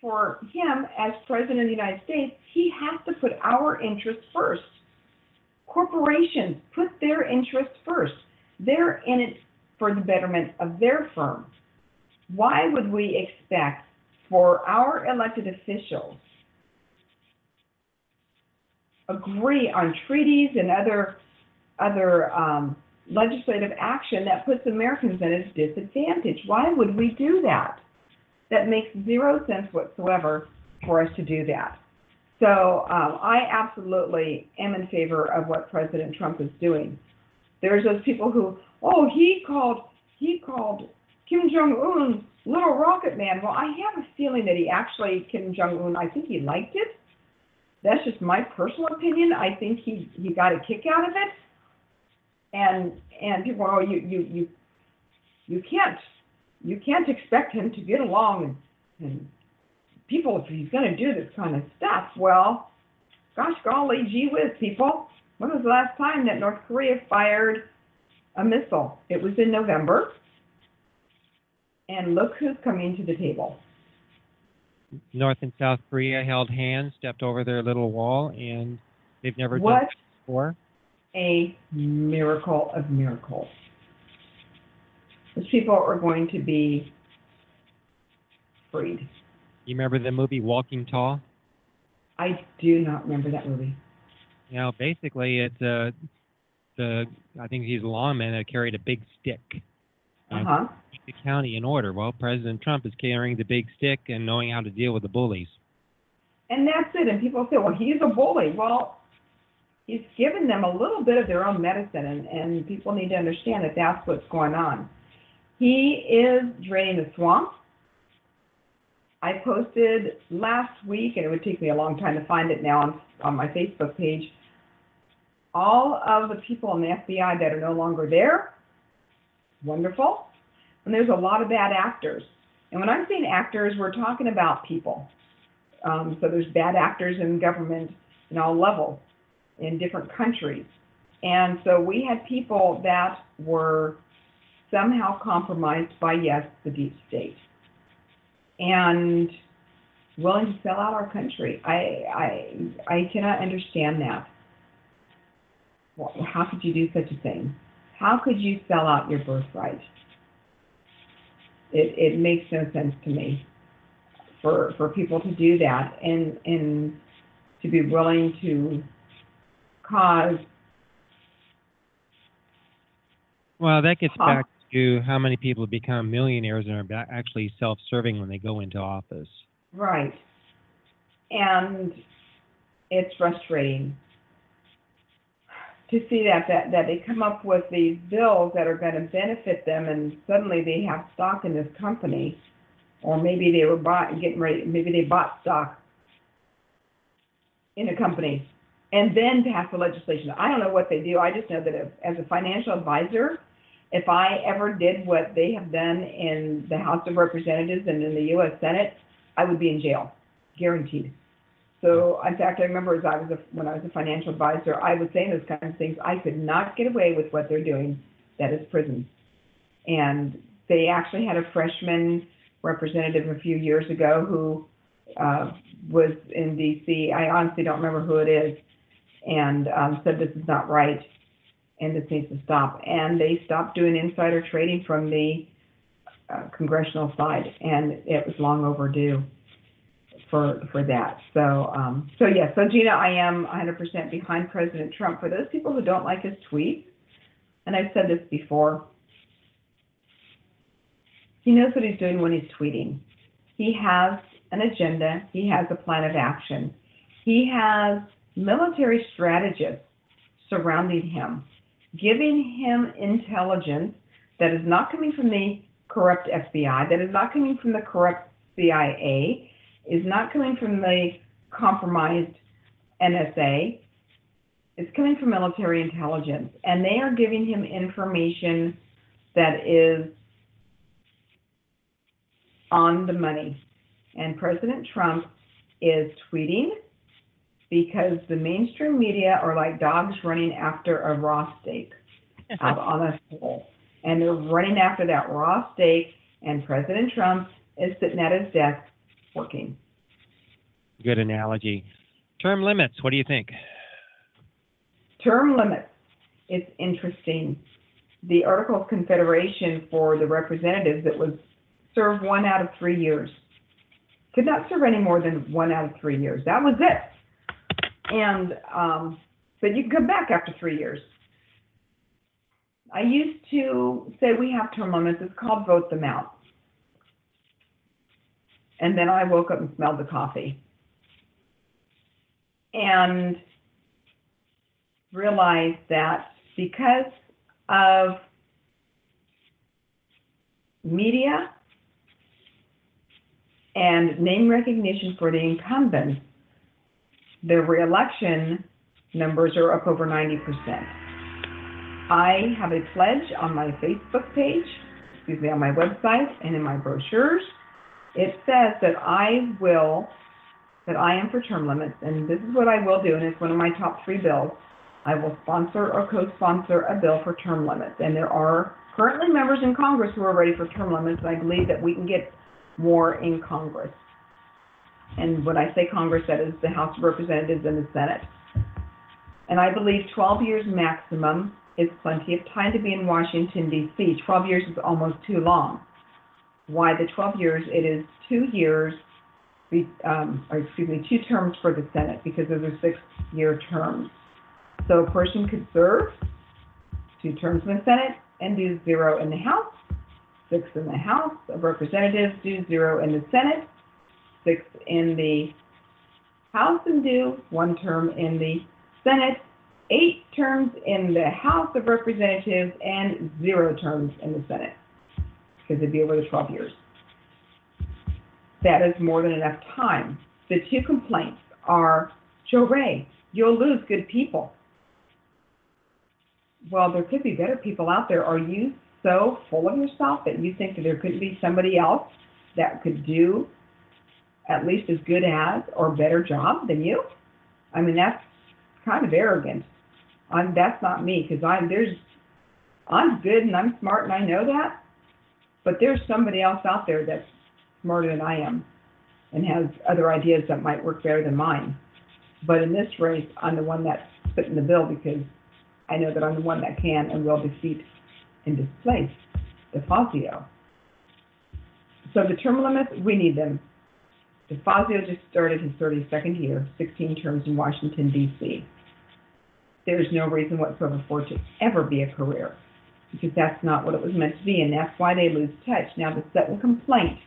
C: for him as president of the United States, he has to put our interests first. Corporations put their interests first. They're in it for the betterment of their firm. Why would we expect for our elected officials agree on treaties and other other um, legislative action that puts Americans at a disadvantage? Why would we do that? That makes zero sense whatsoever for us to do that. So um, I absolutely am in favor of what President Trump is doing. There's those people who, oh, he called he called Kim Jong Un little rocket man. Well, I have a feeling that he actually Kim Jong Un. I think he liked it. That's just my personal opinion. I think he he got a kick out of it. And and people, oh, you you you you can't you can't expect him to get along and, and people if he's going to do this kind of stuff. Well, gosh golly, gee whiz, people. When was the last time that North Korea fired a missile? It was in November. And look who's coming to the table.
B: North and South Korea held hands, stepped over their little wall, and they've never
C: What
B: done that before.
C: a miracle of miracles. Those people are going to be freed.
B: You remember the movie Walking Tall?
C: I do not remember that movie.
B: You know, basically, it's uh, the I think he's a lawman that carried a big stick.
C: Uh huh.
B: The county in order. Well, President Trump is carrying the big stick and knowing how to deal with the bullies.
C: And that's it. And people say, well, he's a bully. Well, he's given them a little bit of their own medicine, and, and people need to understand that that's what's going on. He is draining the swamp. I posted last week, and it would take me a long time to find it now on, on my Facebook page, all of the people in the FBI that are no longer there. Wonderful. And there's a lot of bad actors. And when I'm saying actors, we're talking about people. Um, so there's bad actors in government in all levels in different countries. And so we had people that were somehow compromised by, yes, the deep state and willing to sell out our country. I, I, I cannot understand that. How could you do such a thing? How could you sell out your birthright? It, it makes no sense to me for for people to do that and and to be willing to cause
B: Well, that gets back to how many people become millionaires and are actually self-serving when they go into office.
C: right. And it's frustrating to see that that that they come up with these bills that are going to benefit them and suddenly they have stock in this company or maybe they were bought getting ready maybe they bought stock in a company and then pass the legislation. I don't know what they do. I just know that if, as a financial advisor, if I ever did what they have done in the House of Representatives and in the U.S. Senate, I would be in jail, guaranteed. So, in fact, I remember as I was a, when I was a financial advisor, I was saying those kinds of things. I could not get away with what they're doing. That is prison. And they actually had a freshman representative a few years ago who uh, was in D.C. I honestly don't remember who it is, and um, said this is not right, and this needs to stop. And they stopped doing insider trading from the uh, congressional side, and it was long overdue for for that. So um, so yeah, so Gina, I am 100% behind President Trump. For those people who don't like his tweets, and I've said this before, he knows what he's doing when he's tweeting. He has an agenda. He has a plan of action. He has military strategists surrounding him, giving him intelligence that is not coming from the corrupt FBI, that is not coming from the corrupt CIA, is not coming from the compromised NSA. It's coming from military intelligence, and they are giving him information that is on the money. And President Trump is tweeting because the mainstream media are like dogs running after a raw steak out on a pole. And they're running after that raw steak, and President Trump is sitting at his desk working.
B: Good analogy. Term limits. What do you think?
C: Term limits. It's interesting. The Article of Confederation for the representatives, it was serve one out of three years. Could not serve any more than one out of three years. That was it. And, um, but you can come back after three years. I used to say we have term limits. It's called vote them out. And then I woke up and smelled the coffee. And realized that because of media and name recognition for the incumbents, the reelection numbers are up over 90%. I have a pledge on my Facebook page, excuse me, on my website and in my brochures. It says that I will, that I am for term limits, and this is what I will do, and it's one of my top three bills. I will sponsor or co-sponsor a bill for term limits, and there are currently members in Congress who are ready for term limits, and I believe that we can get more in Congress. And when I say Congress, that is the House of Representatives and the Senate. And I believe 12 years maximum is plenty of time to be in Washington, D.C. 12 years is almost too long. Why the 12 years? It is two years, um, or excuse me, two terms for the Senate because those are six-year terms. So a person could serve two terms in the Senate and do zero in the House, six in the House of Representatives, do zero in the Senate, six in the House and do one term in the Senate, eight terms in the House of Representatives, and zero terms in the Senate, because it'd be over the 12 years. That is more than enough time. The two complaints are, Jo Rae, you'll lose good people. Well, there could be better people out there. Are you so full of yourself that you think that there could be somebody else that could do at least as good as or better job than you? I mean, that's kind of arrogant. I'm, that's not me because I'm there's I'm good and I'm smart and I know that, but there's somebody else out there that's smarter than I am and has other ideas that might work better than mine. But in this race, I'm the one that's fitting the bill because I know that I'm the one that can and will defeat and displace DeFazio. So the term limits, we need them. DeFazio just started his 32nd year, 16 terms in Washington, D.C. There's no reason whatsoever for it to ever be a career because that's not what it was meant to be, and that's why they lose touch. Now, the second complaint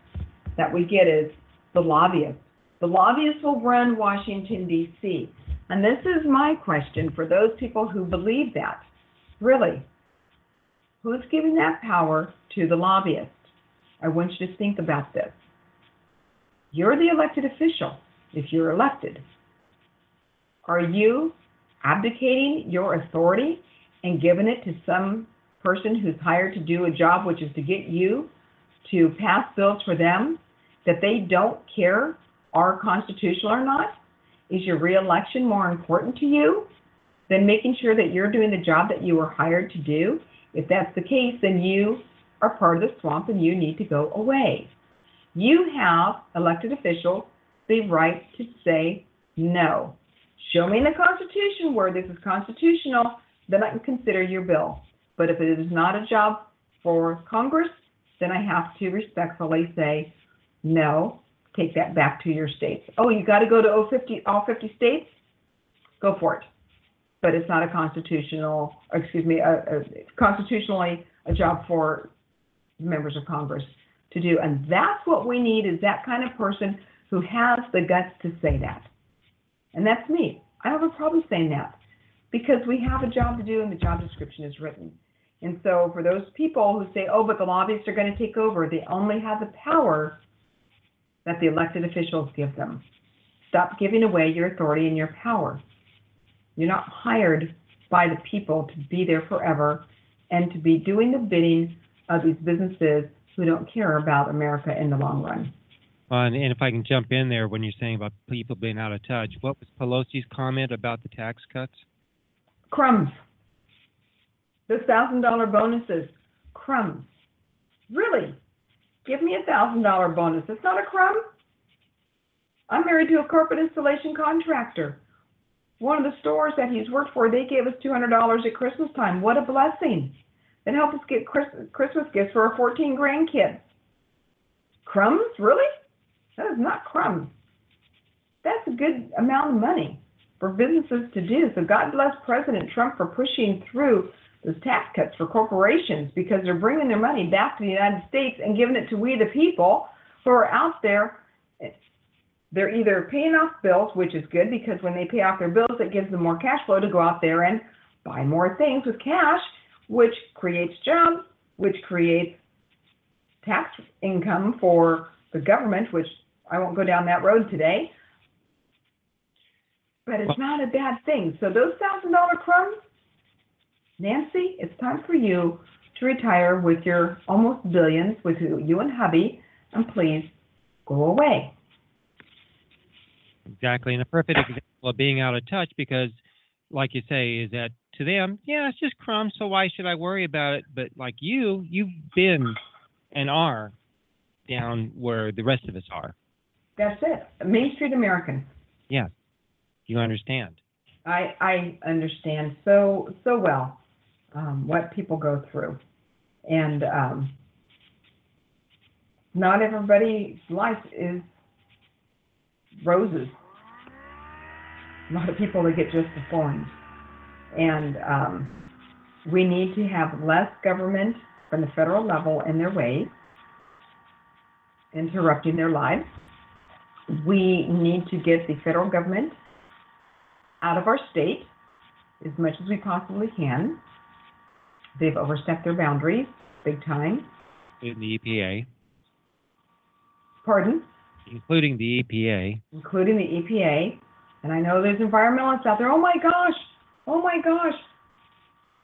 C: that we get is the lobbyists. The lobbyists will run Washington, D.C. And this is my question for those people who believe that. Really, who's giving that power to the lobbyists? I want you to think about this. You're the elected official if you're elected. Are you abdicating your authority and giving it to some person who's hired to do a job, which is to get you to pass bills for them that they don't care are constitutional or not? Is your reelection more important to you than making sure that you're doing the job that you were hired to do? If that's the case, then you are part of the swamp and you need to go away. You have elected officials the right to say no. Show me in the Constitution where this is constitutional, then I can consider your bill. But if it is not a job for Congress, then I have to respectfully say, no, take that back to your states. Oh, you got to go to all 50, all 50 states? Go for it. But it's not a constitutional, excuse me, a, a, constitutionally a job for members of Congress to do. And that's what we need is that kind of person who has the guts to say that. And that's me. I have a problem saying that because we have a job to do and the job description is written. And so for those people who say, oh, but the lobbyists are going to take over, they only have the power that the elected officials give them. Stop giving away your authority and your power. You're not hired by the people to be there forever and to be doing the bidding of these businesses who don't care about America in the long run.
B: Uh, and, and if I can jump in there when you're saying about people being out of touch, what was Pelosi's comment about the tax cuts?
C: Crumbs. Thousand dollar bonuses. Crumbs. Really? Give me a thousand dollar bonus. It's not a crumb. I'm married to a carpet installation contractor. One of the stores that he's worked for, they gave us $200 at Christmas time. What a blessing. It helped us get Christmas gifts for our 14 grandkids. Crumbs? Really? That is not crumbs. That's a good amount of money for businesses to do. So God bless President Trump for pushing through those tax cuts for corporations because they're bringing their money back to the United States and giving it to we the people who are out there. They're either paying off bills, which is good because when they pay off their bills, it gives them more cash flow to go out there and buy more things with cash, which creates jobs, which creates tax income for the government, which I won't go down that road today. But it's not a bad thing. So those thousand dollar crumbs, Nancy, it's time for you to retire with your almost billions with you and hubby, and please go away.
B: Exactly, and a perfect example of being out of touch because, like you say, is that to them, yeah, it's just crumbs, so why should I worry about it? But like you, you've been and are down where the rest of us are.
C: That's it. Main Street American.
B: Yeah, you understand.
C: I I understand so so well um, what people go through, and um, not everybody's life is roses. A lot of people that get just thorns, and um, we need to have less government from the federal level in their ways, interrupting their lives. We need to get the federal government out of our state as much as we possibly can. They've overstepped their boundaries big time.
B: In the EPA.
C: Pardon?
B: Including the EPA.
C: Including the EPA. And I know there's environmentalists out there. Oh my gosh! Oh my gosh!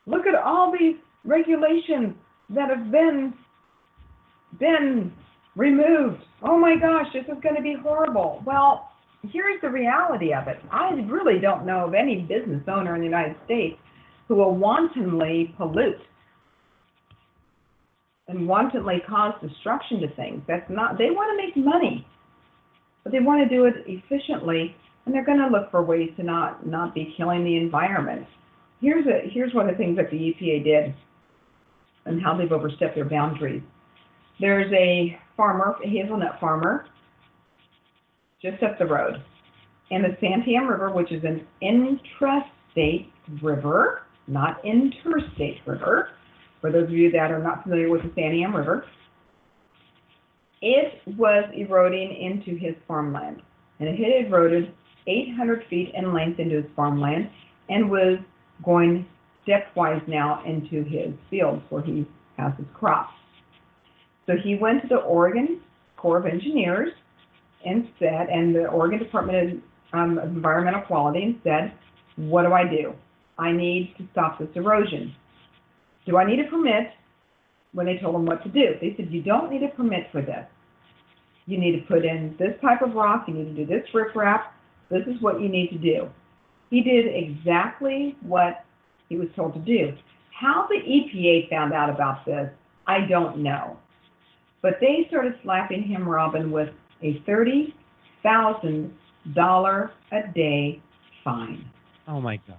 C: Look at all these regulations that have been been removed. Oh my gosh, this is going to be horrible. Well, here's the reality of it. I really don't know of any business owner in the United States who will wantonly pollute and wantonly cause destruction to things. That's not, they want to make money, but they want to do it efficiently, and they're going to look for ways to not, not be killing the environment. Here's, a, here's one of the things that the EPA did and how they've overstepped their boundaries. There's a farmer, a hazelnut farmer, just up the road. And the Santiam River, which is an intrastate river, not interstate river, for those of you that are not familiar with the Santiam River, it was eroding into his farmland. And it had eroded 800 feet in length into his farmland and was going stepwise now into his fields where he has his crops. So he went to the Oregon Corps of Engineers and said, and the Oregon Department of um, Environmental Quality and said, what do I do? I need to stop this erosion. Do I need a permit? When they told him what to do, they said, you don't need a permit for this. You need to put in this type of rock, you need to do this riprap, this is what you need to do. He did exactly what he was told to do. How the EPA found out about this, I don't know. But they started slapping him, Robin, with a $30,000 a day fine.
B: Oh my God.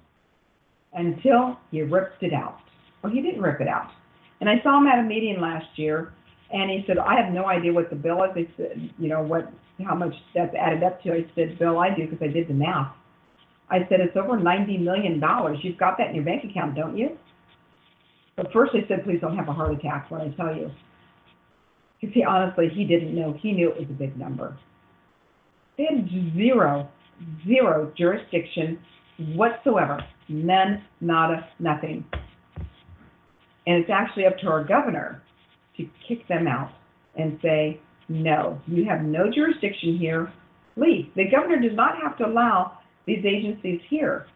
C: Until he ripped it out. Well, he didn't rip it out. And I saw him at a meeting last year, and he said, I have no idea what the bill is. I said, you know, what, how much that's added up to. I said, Bill, I do because I did the math. I said, it's over $90 million. You've got that in your bank account, don't you? But first I said, please don't have a heart attack when I tell you. Because he honestly, he didn't know. He knew it was a big number. They had zero, zero jurisdiction whatsoever. None, nada, nothing. And it's actually up to our governor to kick them out and say, no, you have no jurisdiction here. Leave. The governor does not have to allow these agencies here.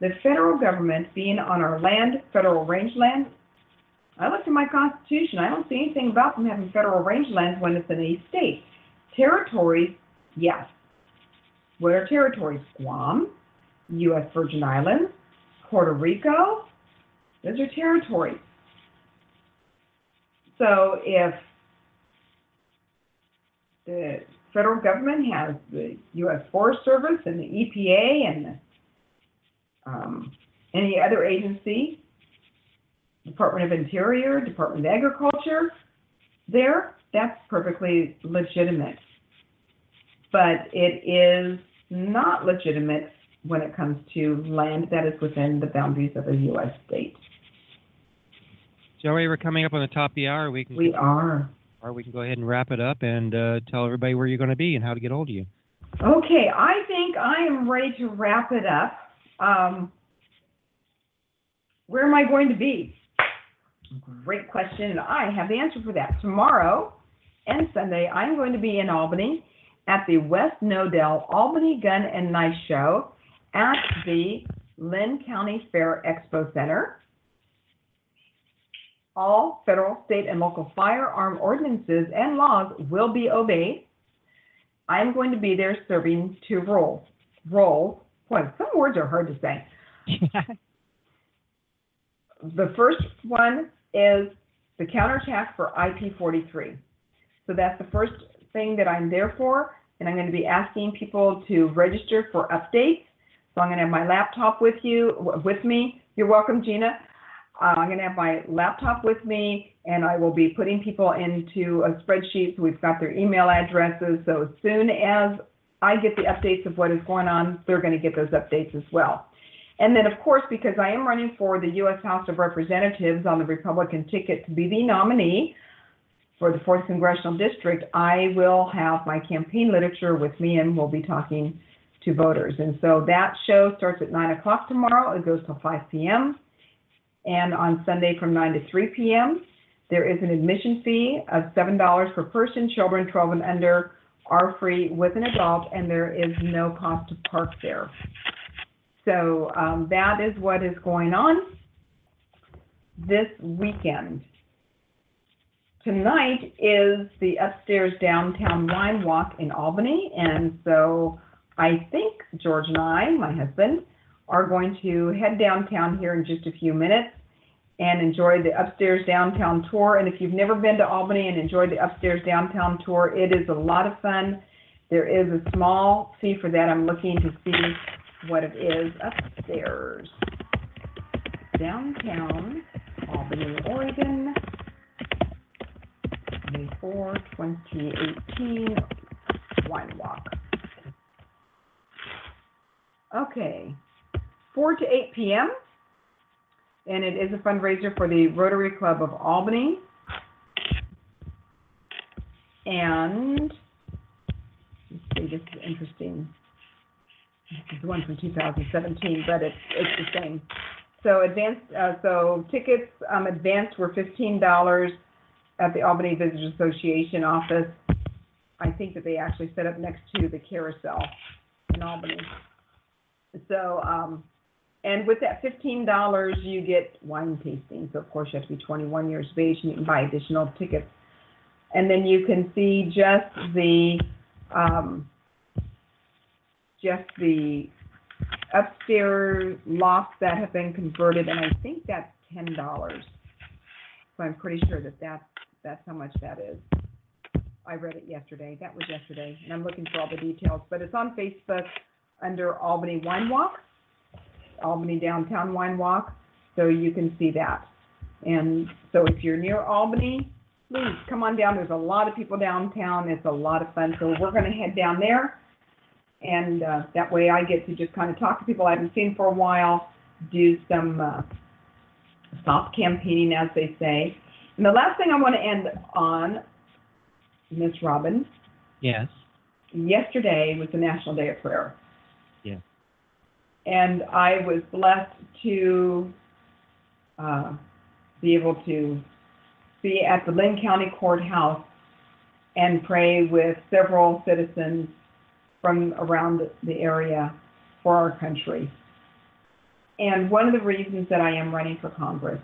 C: The federal government being on our land, federal rangeland, I looked at my constitution. I don't see anything about them having federal rangelands when it's in a state. Territories, yes. What are territories? Guam, U.S. Virgin Islands, Puerto Rico. Those are territories. So if the federal government has the U.S. Forest Service and the EPA and um, any other agency, Department of Interior, Department of Agriculture, there, that's perfectly legitimate. But it is not legitimate when it comes to land that is within the boundaries of a U.S. state.
B: Joey, we're coming up on the top of the hour. We can
C: We are.
B: or we can go ahead and wrap it up and uh, tell everybody where you're going to be and how to get hold of you.
C: Okay, I think I am ready to wrap it up. Um, where am I going to be? Great question, and I have the answer for that. Tomorrow and Sunday, I'm going to be in Albany at the Wes Knodel Albany Gun and Knife Show at the Linn County Fair Expo Center. All federal, state, and local firearm ordinances and laws will be obeyed. I'm going to be there serving two roles. Roles. Boy, some words are hard to say. The first one is the counterattack for IP43. So that's the first thing that I'm there for, and I'm going to be asking people to register for updates. So I'm going to have my laptop with you, with me. You're welcome, Gina. Uh, I'm going to have my laptop with me, and I will be putting people into a spreadsheet. So we've got their email addresses. So as soon as I get the updates of what is going on, they're going to get those updates as well. And then, of course, because I am running for the U.S. House of Representatives on the Republican ticket to be the nominee for the 4th Congressional District, I will have my campaign literature with me and we'll be talking to voters. And so that show starts at 9 o'clock tomorrow. It goes till 5 p.m. And on Sunday from 9 to 3 p.m., there is an admission fee of $7 per person. Children 12 and under are free with an adult, and there is no cost to park there. So um, that is what is going on this weekend. Tonight is the upstairs downtown wine walk in Albany, and so I think George and I, my husband, are going to head downtown here in just a few minutes and enjoy the upstairs downtown tour. And if you've never been to Albany and enjoyed the upstairs downtown tour, it is a lot of fun. There is a small fee for that. I'm looking to see what it is upstairs. Downtown, Albany, Oregon, May 4, 2018, wine walk. Okay, 4 to 8 p.m. And it is a fundraiser for the Rotary Club of Albany. And, let's see, this is interesting. This is the one from 2017, but it's, it's the same. So advanced, uh, so tickets, um, advanced were $15 at the Albany Visitors Association office. I think that they actually set up next to the carousel in Albany. So, um, and with that fifteen dollars, you get wine tasting. So of course you have to be twenty-one years of age and you can buy additional tickets. And then you can see just the, um, just the upstairs lofts that have been converted, and I think that's ten dollars. So I'm pretty sure that that's, that's how much that is. I read it yesterday. That was yesterday, and I'm looking for all the details, but it's on Facebook under Albany Wine Walk, Albany Downtown Wine Walk, so you can see that. And so if you're near Albany, please come on down. There's a lot of people downtown. It's a lot of fun. So we're going to head down there. And uh, that way I get to just kind of talk to people I haven't seen for a while, do some uh, soft campaigning, as they say. And the last thing I want to end on, Miss Robin,
B: Yes.
C: yesterday was the National Day of Prayer. And I was blessed to uh, be able to be at the Linn County Courthouse and pray with several citizens from around the area for our country. And one of the reasons that I am running for Congress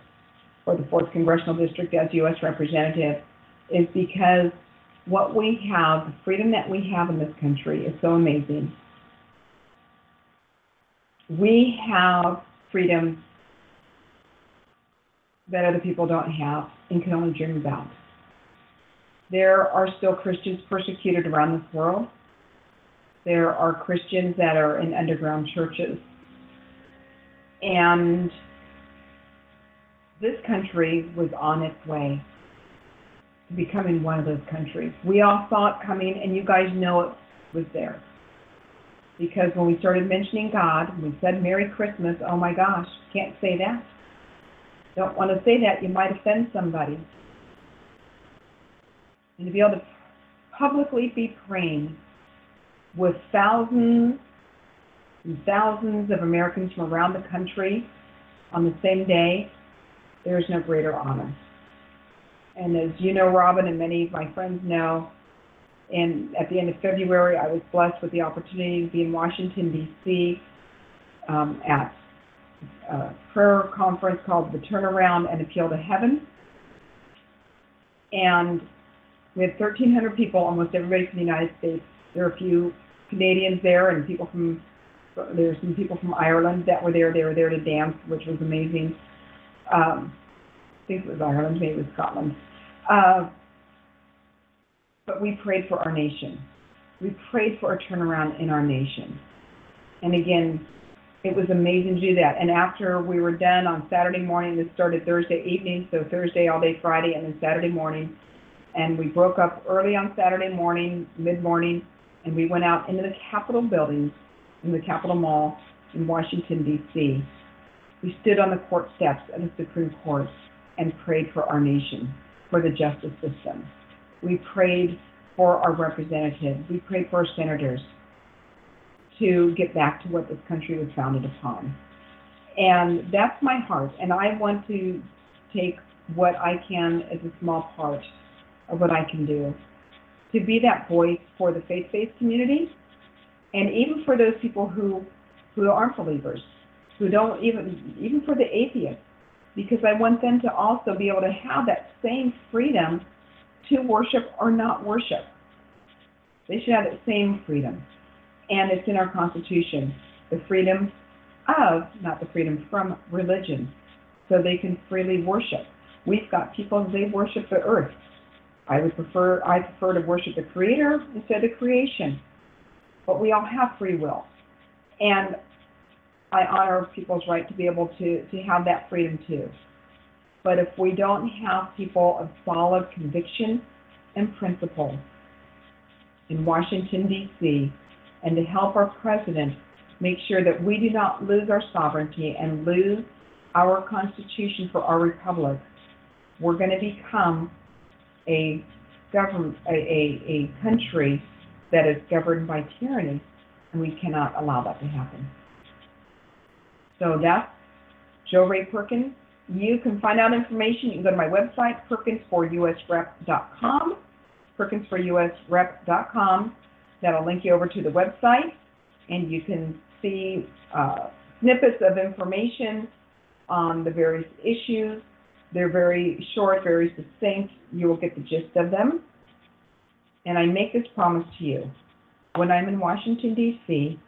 C: for the 4th Congressional District as U.S. Representative is because what we have, the freedom that we have in this country is so amazing. We have freedom that other people don't have and can only dream about. There are still Christians persecuted around this world. There are Christians that are in underground churches. And this country was on its way to becoming one of those countries. We all saw it coming, and you guys know it was there. Because when we started mentioning God, we said Merry Christmas, oh my gosh, can't say that. Don't want to say that, you might offend somebody. And to be able to publicly be praying with thousands and thousands of Americans from around the country on the same day, there is no greater honor. And as you know, Robin, and many of my friends know, and at the end of February, I was blessed with the opportunity to be in Washington, D.C. Um, at a prayer conference called The Turnaround and Appeal to Heaven. And we had 1,300 people, almost everybody from the United States. There are a few Canadians there and people from, there's some people from Ireland that were there. They were there to dance, which was amazing. Um, I think it was Ireland, maybe it was Scotland. Uh, but we prayed for our nation. We prayed for a turnaround in our nation. And again, it was amazing to do that. And after we were done on Saturday morning, this started Thursday evening, so Thursday all day Friday, and then Saturday morning. And we broke up early on Saturday morning, mid morning, and we went out into the Capitol buildings in the Capitol Mall in Washington, D.C. We stood on the court steps of the Supreme Court and prayed for our nation, for the justice system. We prayed for our representatives. We prayed for our senators to get back to what this country was founded upon. And that's my heart. And I want to take what I can as a small part of what I can do to be that voice for the faith-based community and even for those people who who aren't believers, who don't even even for the atheists, because I want them to also be able to have that same freedom to worship or not worship. They should have that same freedom. And it's in our Constitution the freedom of, not the freedom from religion, so they can freely worship. We've got people, they worship the earth. I would prefer, I prefer to worship the Creator instead of creation. But we all have free will. And I honor people's right to be able to, to have that freedom too. But if we don't have people of solid conviction and principle in Washington, D.C., and to help our president make sure that we do not lose our sovereignty and lose our Constitution for our republic, we're going to become a government, a, a, a country that is governed by tyranny, and we cannot allow that to happen. So that's Jo Rae Perkins. You can find out information. You can go to my website, perkinsforusrep.com, perkinsforusrep.com. That'll link you over to the website, and you can see uh, snippets of information on the various issues. They're very short, very succinct. You will get the gist of them. And I make this promise to you. When I'm in Washington, D.C.,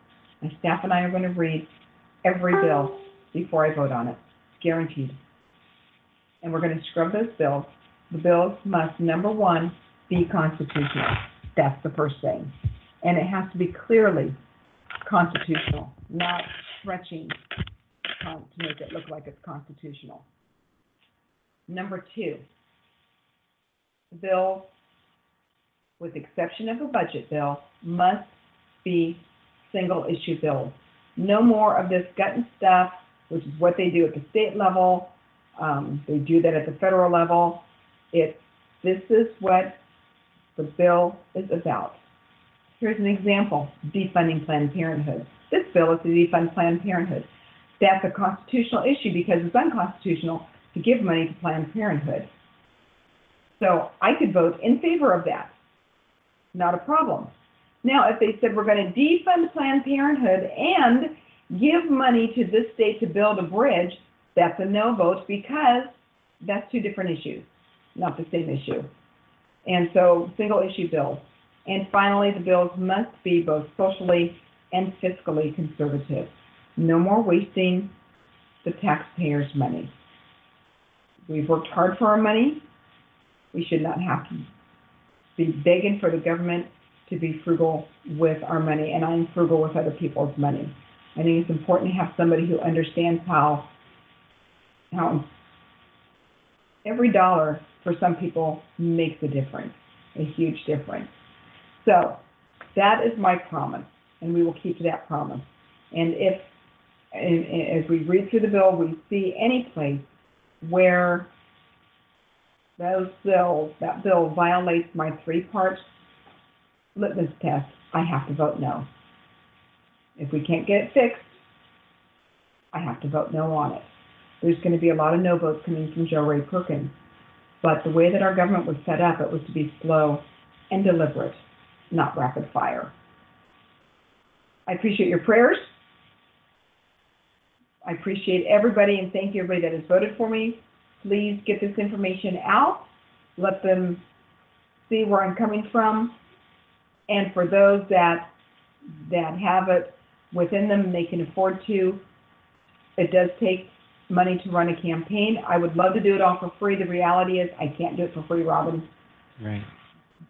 C: my staff and I are going to read every bill before I vote on it. Guaranteed. And we're going to scrub those bills. The bills must, number one, be constitutional. That's the first thing. And it has to be clearly constitutional, not stretching to make it look like it's constitutional. Number two, the bill, with exception of a budget bill, must be single issue bills. No more of this gut and stuff, which is what they do at the state level. Um, they do that at the federal level. It, this is what the bill is about. Here's an example, defunding Planned Parenthood. This bill is to defund Planned Parenthood. That's a constitutional issue because it's unconstitutional to give money to Planned Parenthood. So I could vote in favor of that. Not a problem. Now, if they said we're going to defund Planned Parenthood and give money to this state to build a bridge, that's a no vote because that's two different issues, not the same issue. And so, single issue bills. And finally, the bills must be both socially and fiscally conservative. No more wasting the taxpayers' money. We've worked hard for our money. We should not have to be begging for the government to be frugal with our money, and I'm frugal with other people's money. I think it's important to have somebody who understands how how every dollar for some people makes a difference, a huge difference. So that is my promise, and we will keep to that promise. And if, and, and as we read through the bill, we see any place where those bills, that bill violates my three-part litmus test, I have to vote no. If we can't get it fixed, I have to vote no on it. There's going to be a lot of no votes coming from Jo Rae Perkins. But the way that our government was set up, it was to be slow and deliberate, not rapid fire. I appreciate your prayers. I appreciate everybody and thank you everybody that has voted for me. Please get this information out. Let them see where I'm coming from. And for those that that have it within them, they can afford to. It does take money to run a campaign. I would love to do it all for free. The reality is I can't do it for free, Robin.
B: Right.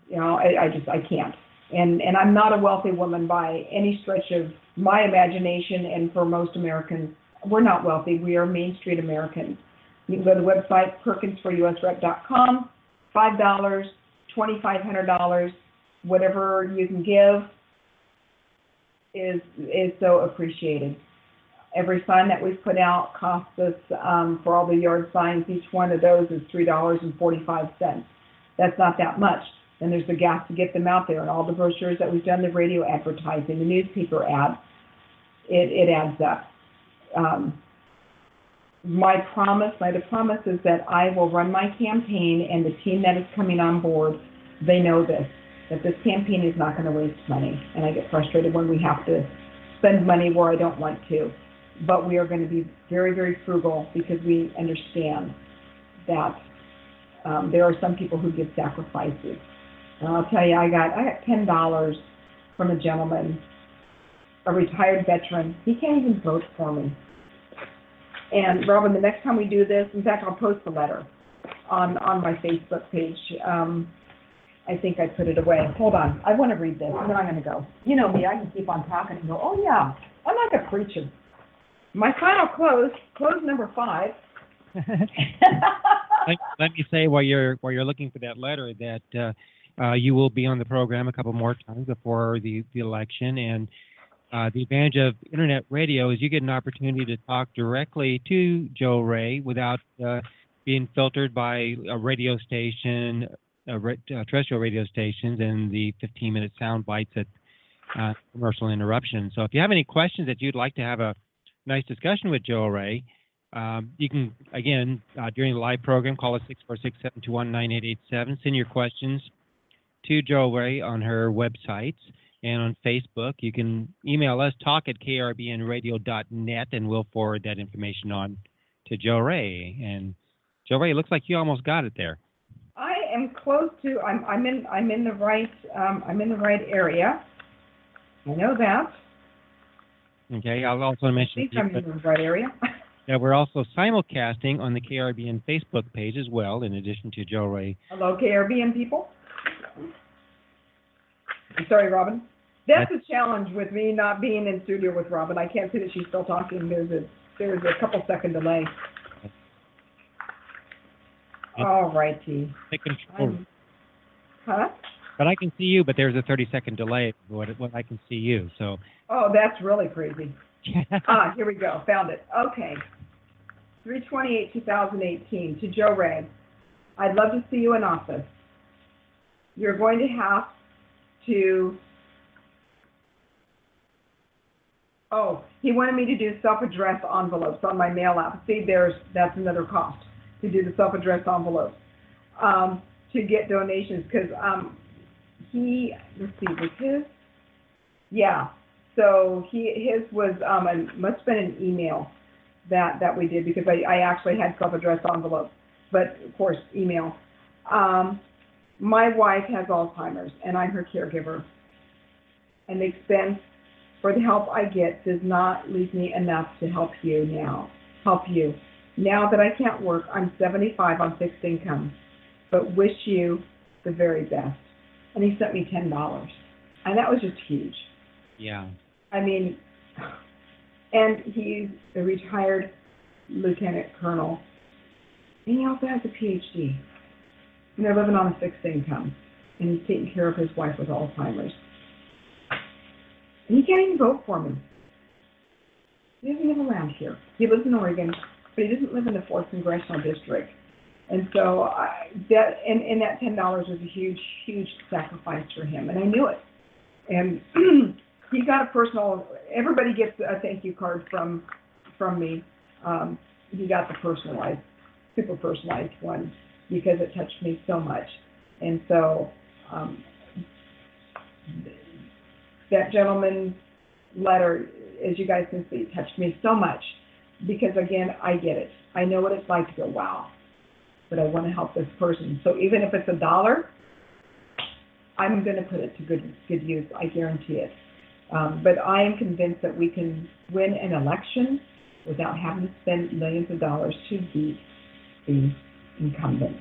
C: You know, I, I just I can't. And and I'm not a wealthy woman by any stretch of my imagination. And for most Americans, we're not wealthy. We are Main Street Americans. You can go to the website perkinsforusrep.com. Five dollars, twenty five hundred dollars, whatever you can give is is so appreciated. Every sign that we've put out costs us um, for all the yard signs. Each one of those is three dollars and forty five cents. That's not that much. Then there's the gas to get them out there, and all the brochures that we've done, the radio advertising, the newspaper ad. It it adds up. Um, my promise, my the promise is that I will run my campaign, and the team that is coming on board, they know this that this campaign is not going to waste money. And I get frustrated when we have to spend money where I don't want to. But we are going to be very, very frugal because we understand that um, there are some people who give sacrifices. And I'll tell you, I got I got ten dollars from a gentleman, a retired veteran. He can't even vote for me. And Robin, the next time we do this, in fact, I'll post the letter on on my Facebook page. Um, I think I put it away. Hold on, I want to read this, and then I'm going to go. You know me, I can keep on talking and go, oh yeah, I'm like a preacher. My final close, close number five.
B: let, let me say while you're while you're looking for that letter that uh, uh, you will be on the program a couple more times before the, the election and uh, the advantage of internet radio is you get an opportunity to talk directly to Jo Rae without uh, being filtered by a radio station, uh, terrestrial radio stations, and the 15-minute sound bites at uh, commercial interruption. So if you have any questions that you'd like to have a nice discussion with Jo Rae. um, you can, again, uh, during the live program, call us 646-721-9887. Send your questions to Jo Rae on her websites and on Facebook. You can email us, talk at krbnradio.net, and we'll forward that information on to Jo Rae. And Jo Rae, it looks like you almost got it there.
C: I am close to. I'm. I'm in. I'm in the right. Um, I'm in the right area. I know that.
B: Okay. I'll also mention
C: think I'm in the right area.
B: that we're also simulcasting on the KRBN Facebook page as well, in addition to Jo Rae.
C: Hello, KRBN people. I'm sorry, Robin. That's a challenge with me not being in studio with Robin. I can't see that she's still talking. There's a there's a couple second delay. All righty.
B: Take control.
C: I'm- Huh?
B: But I can see you, but there's a 30 second delay when, when I can see you. So.
C: Oh, that's really crazy. Ah, here we go. Found it. Okay. 328, 2018, to Jo Rae. I'd love to see you in office. You're going to have to, oh, he wanted me to do self-addressed envelopes on my mail app. See, there's, that's another cost to do the self-addressed envelopes. Um, to get donations, because, um, he, let's see, was his? Yeah, so he, his was, um, a, must have been an email that, that we did, because I, I actually had self-addressed envelopes, but of course, email. Um, my wife has Alzheimer's, and I'm her caregiver. And the expense for the help I get does not leave me enough to help you now, help you. Now that I can't work, I'm 75 on fixed income, but wish you the very best. and he sent me ten dollars, and that was just huge.
B: Yeah.
C: I mean, and he's a retired lieutenant colonel, and he also has a PhD. And they're living on a fixed income, and he's taking care of his wife with Alzheimer's. And he can't even vote for me. He doesn't live around here. He lives in Oregon, but he doesn't live in the fourth congressional district. And so I, that and, and that ten dollars was a huge, huge sacrifice for him, and I knew it. And he got a personal. Everybody gets a thank you card from from me. Um, he got the personalized, super personalized one because it touched me so much. And so um, that gentleman's letter, as you guys can see, touched me so much because again, I get it. I know what it's like to go, wow, but I want to help this person. So even if it's a dollar, I'm going to put it to good good use. I guarantee it. Um, but I am convinced that we can win an election without having to spend millions of dollars to beat the incumbent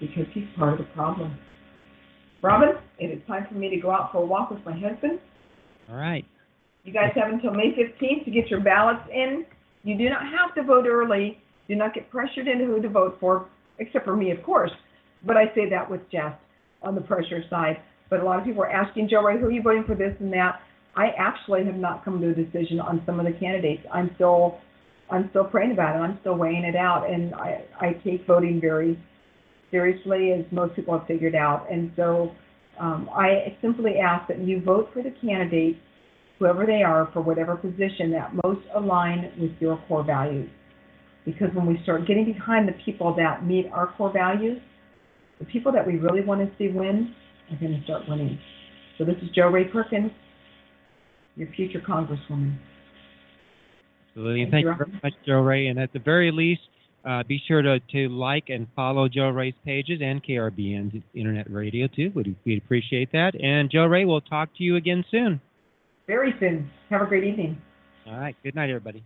C: because he's part of the problem. Robin, it is time for me to go out for a walk with my husband.
B: All right.
C: You guys have until May 15th to get your ballots in. You do not have to vote early. Do not get pressured into who to vote for, except for me, of course. But I say that with jest on the pressure side. But a lot of people are asking Jo Rae, who are you voting for this and that? I actually have not come to a decision on some of the candidates. I'm still I'm still praying about it. I'm still weighing it out, and I I take voting very seriously, as most people have figured out. And so um, I simply ask that you vote for the candidates, whoever they are, for whatever position that most align with your core values. Because when we start getting behind the people that meet our core values, the people that we really want to see win are going to start winning. So this is Jo Rae Perkins, your future Congresswoman.
B: Absolutely.
C: Thank
B: thank
C: you,
B: very much, Jo Rae. And at the very least, uh, be sure to, to like and follow Jo Rae's pages and KRBN's Internet Radio, too. We'd, we'd appreciate that. And Jo Rae, we'll talk to you again soon.
C: Very soon. Have a great evening.
B: All right. Good night, everybody.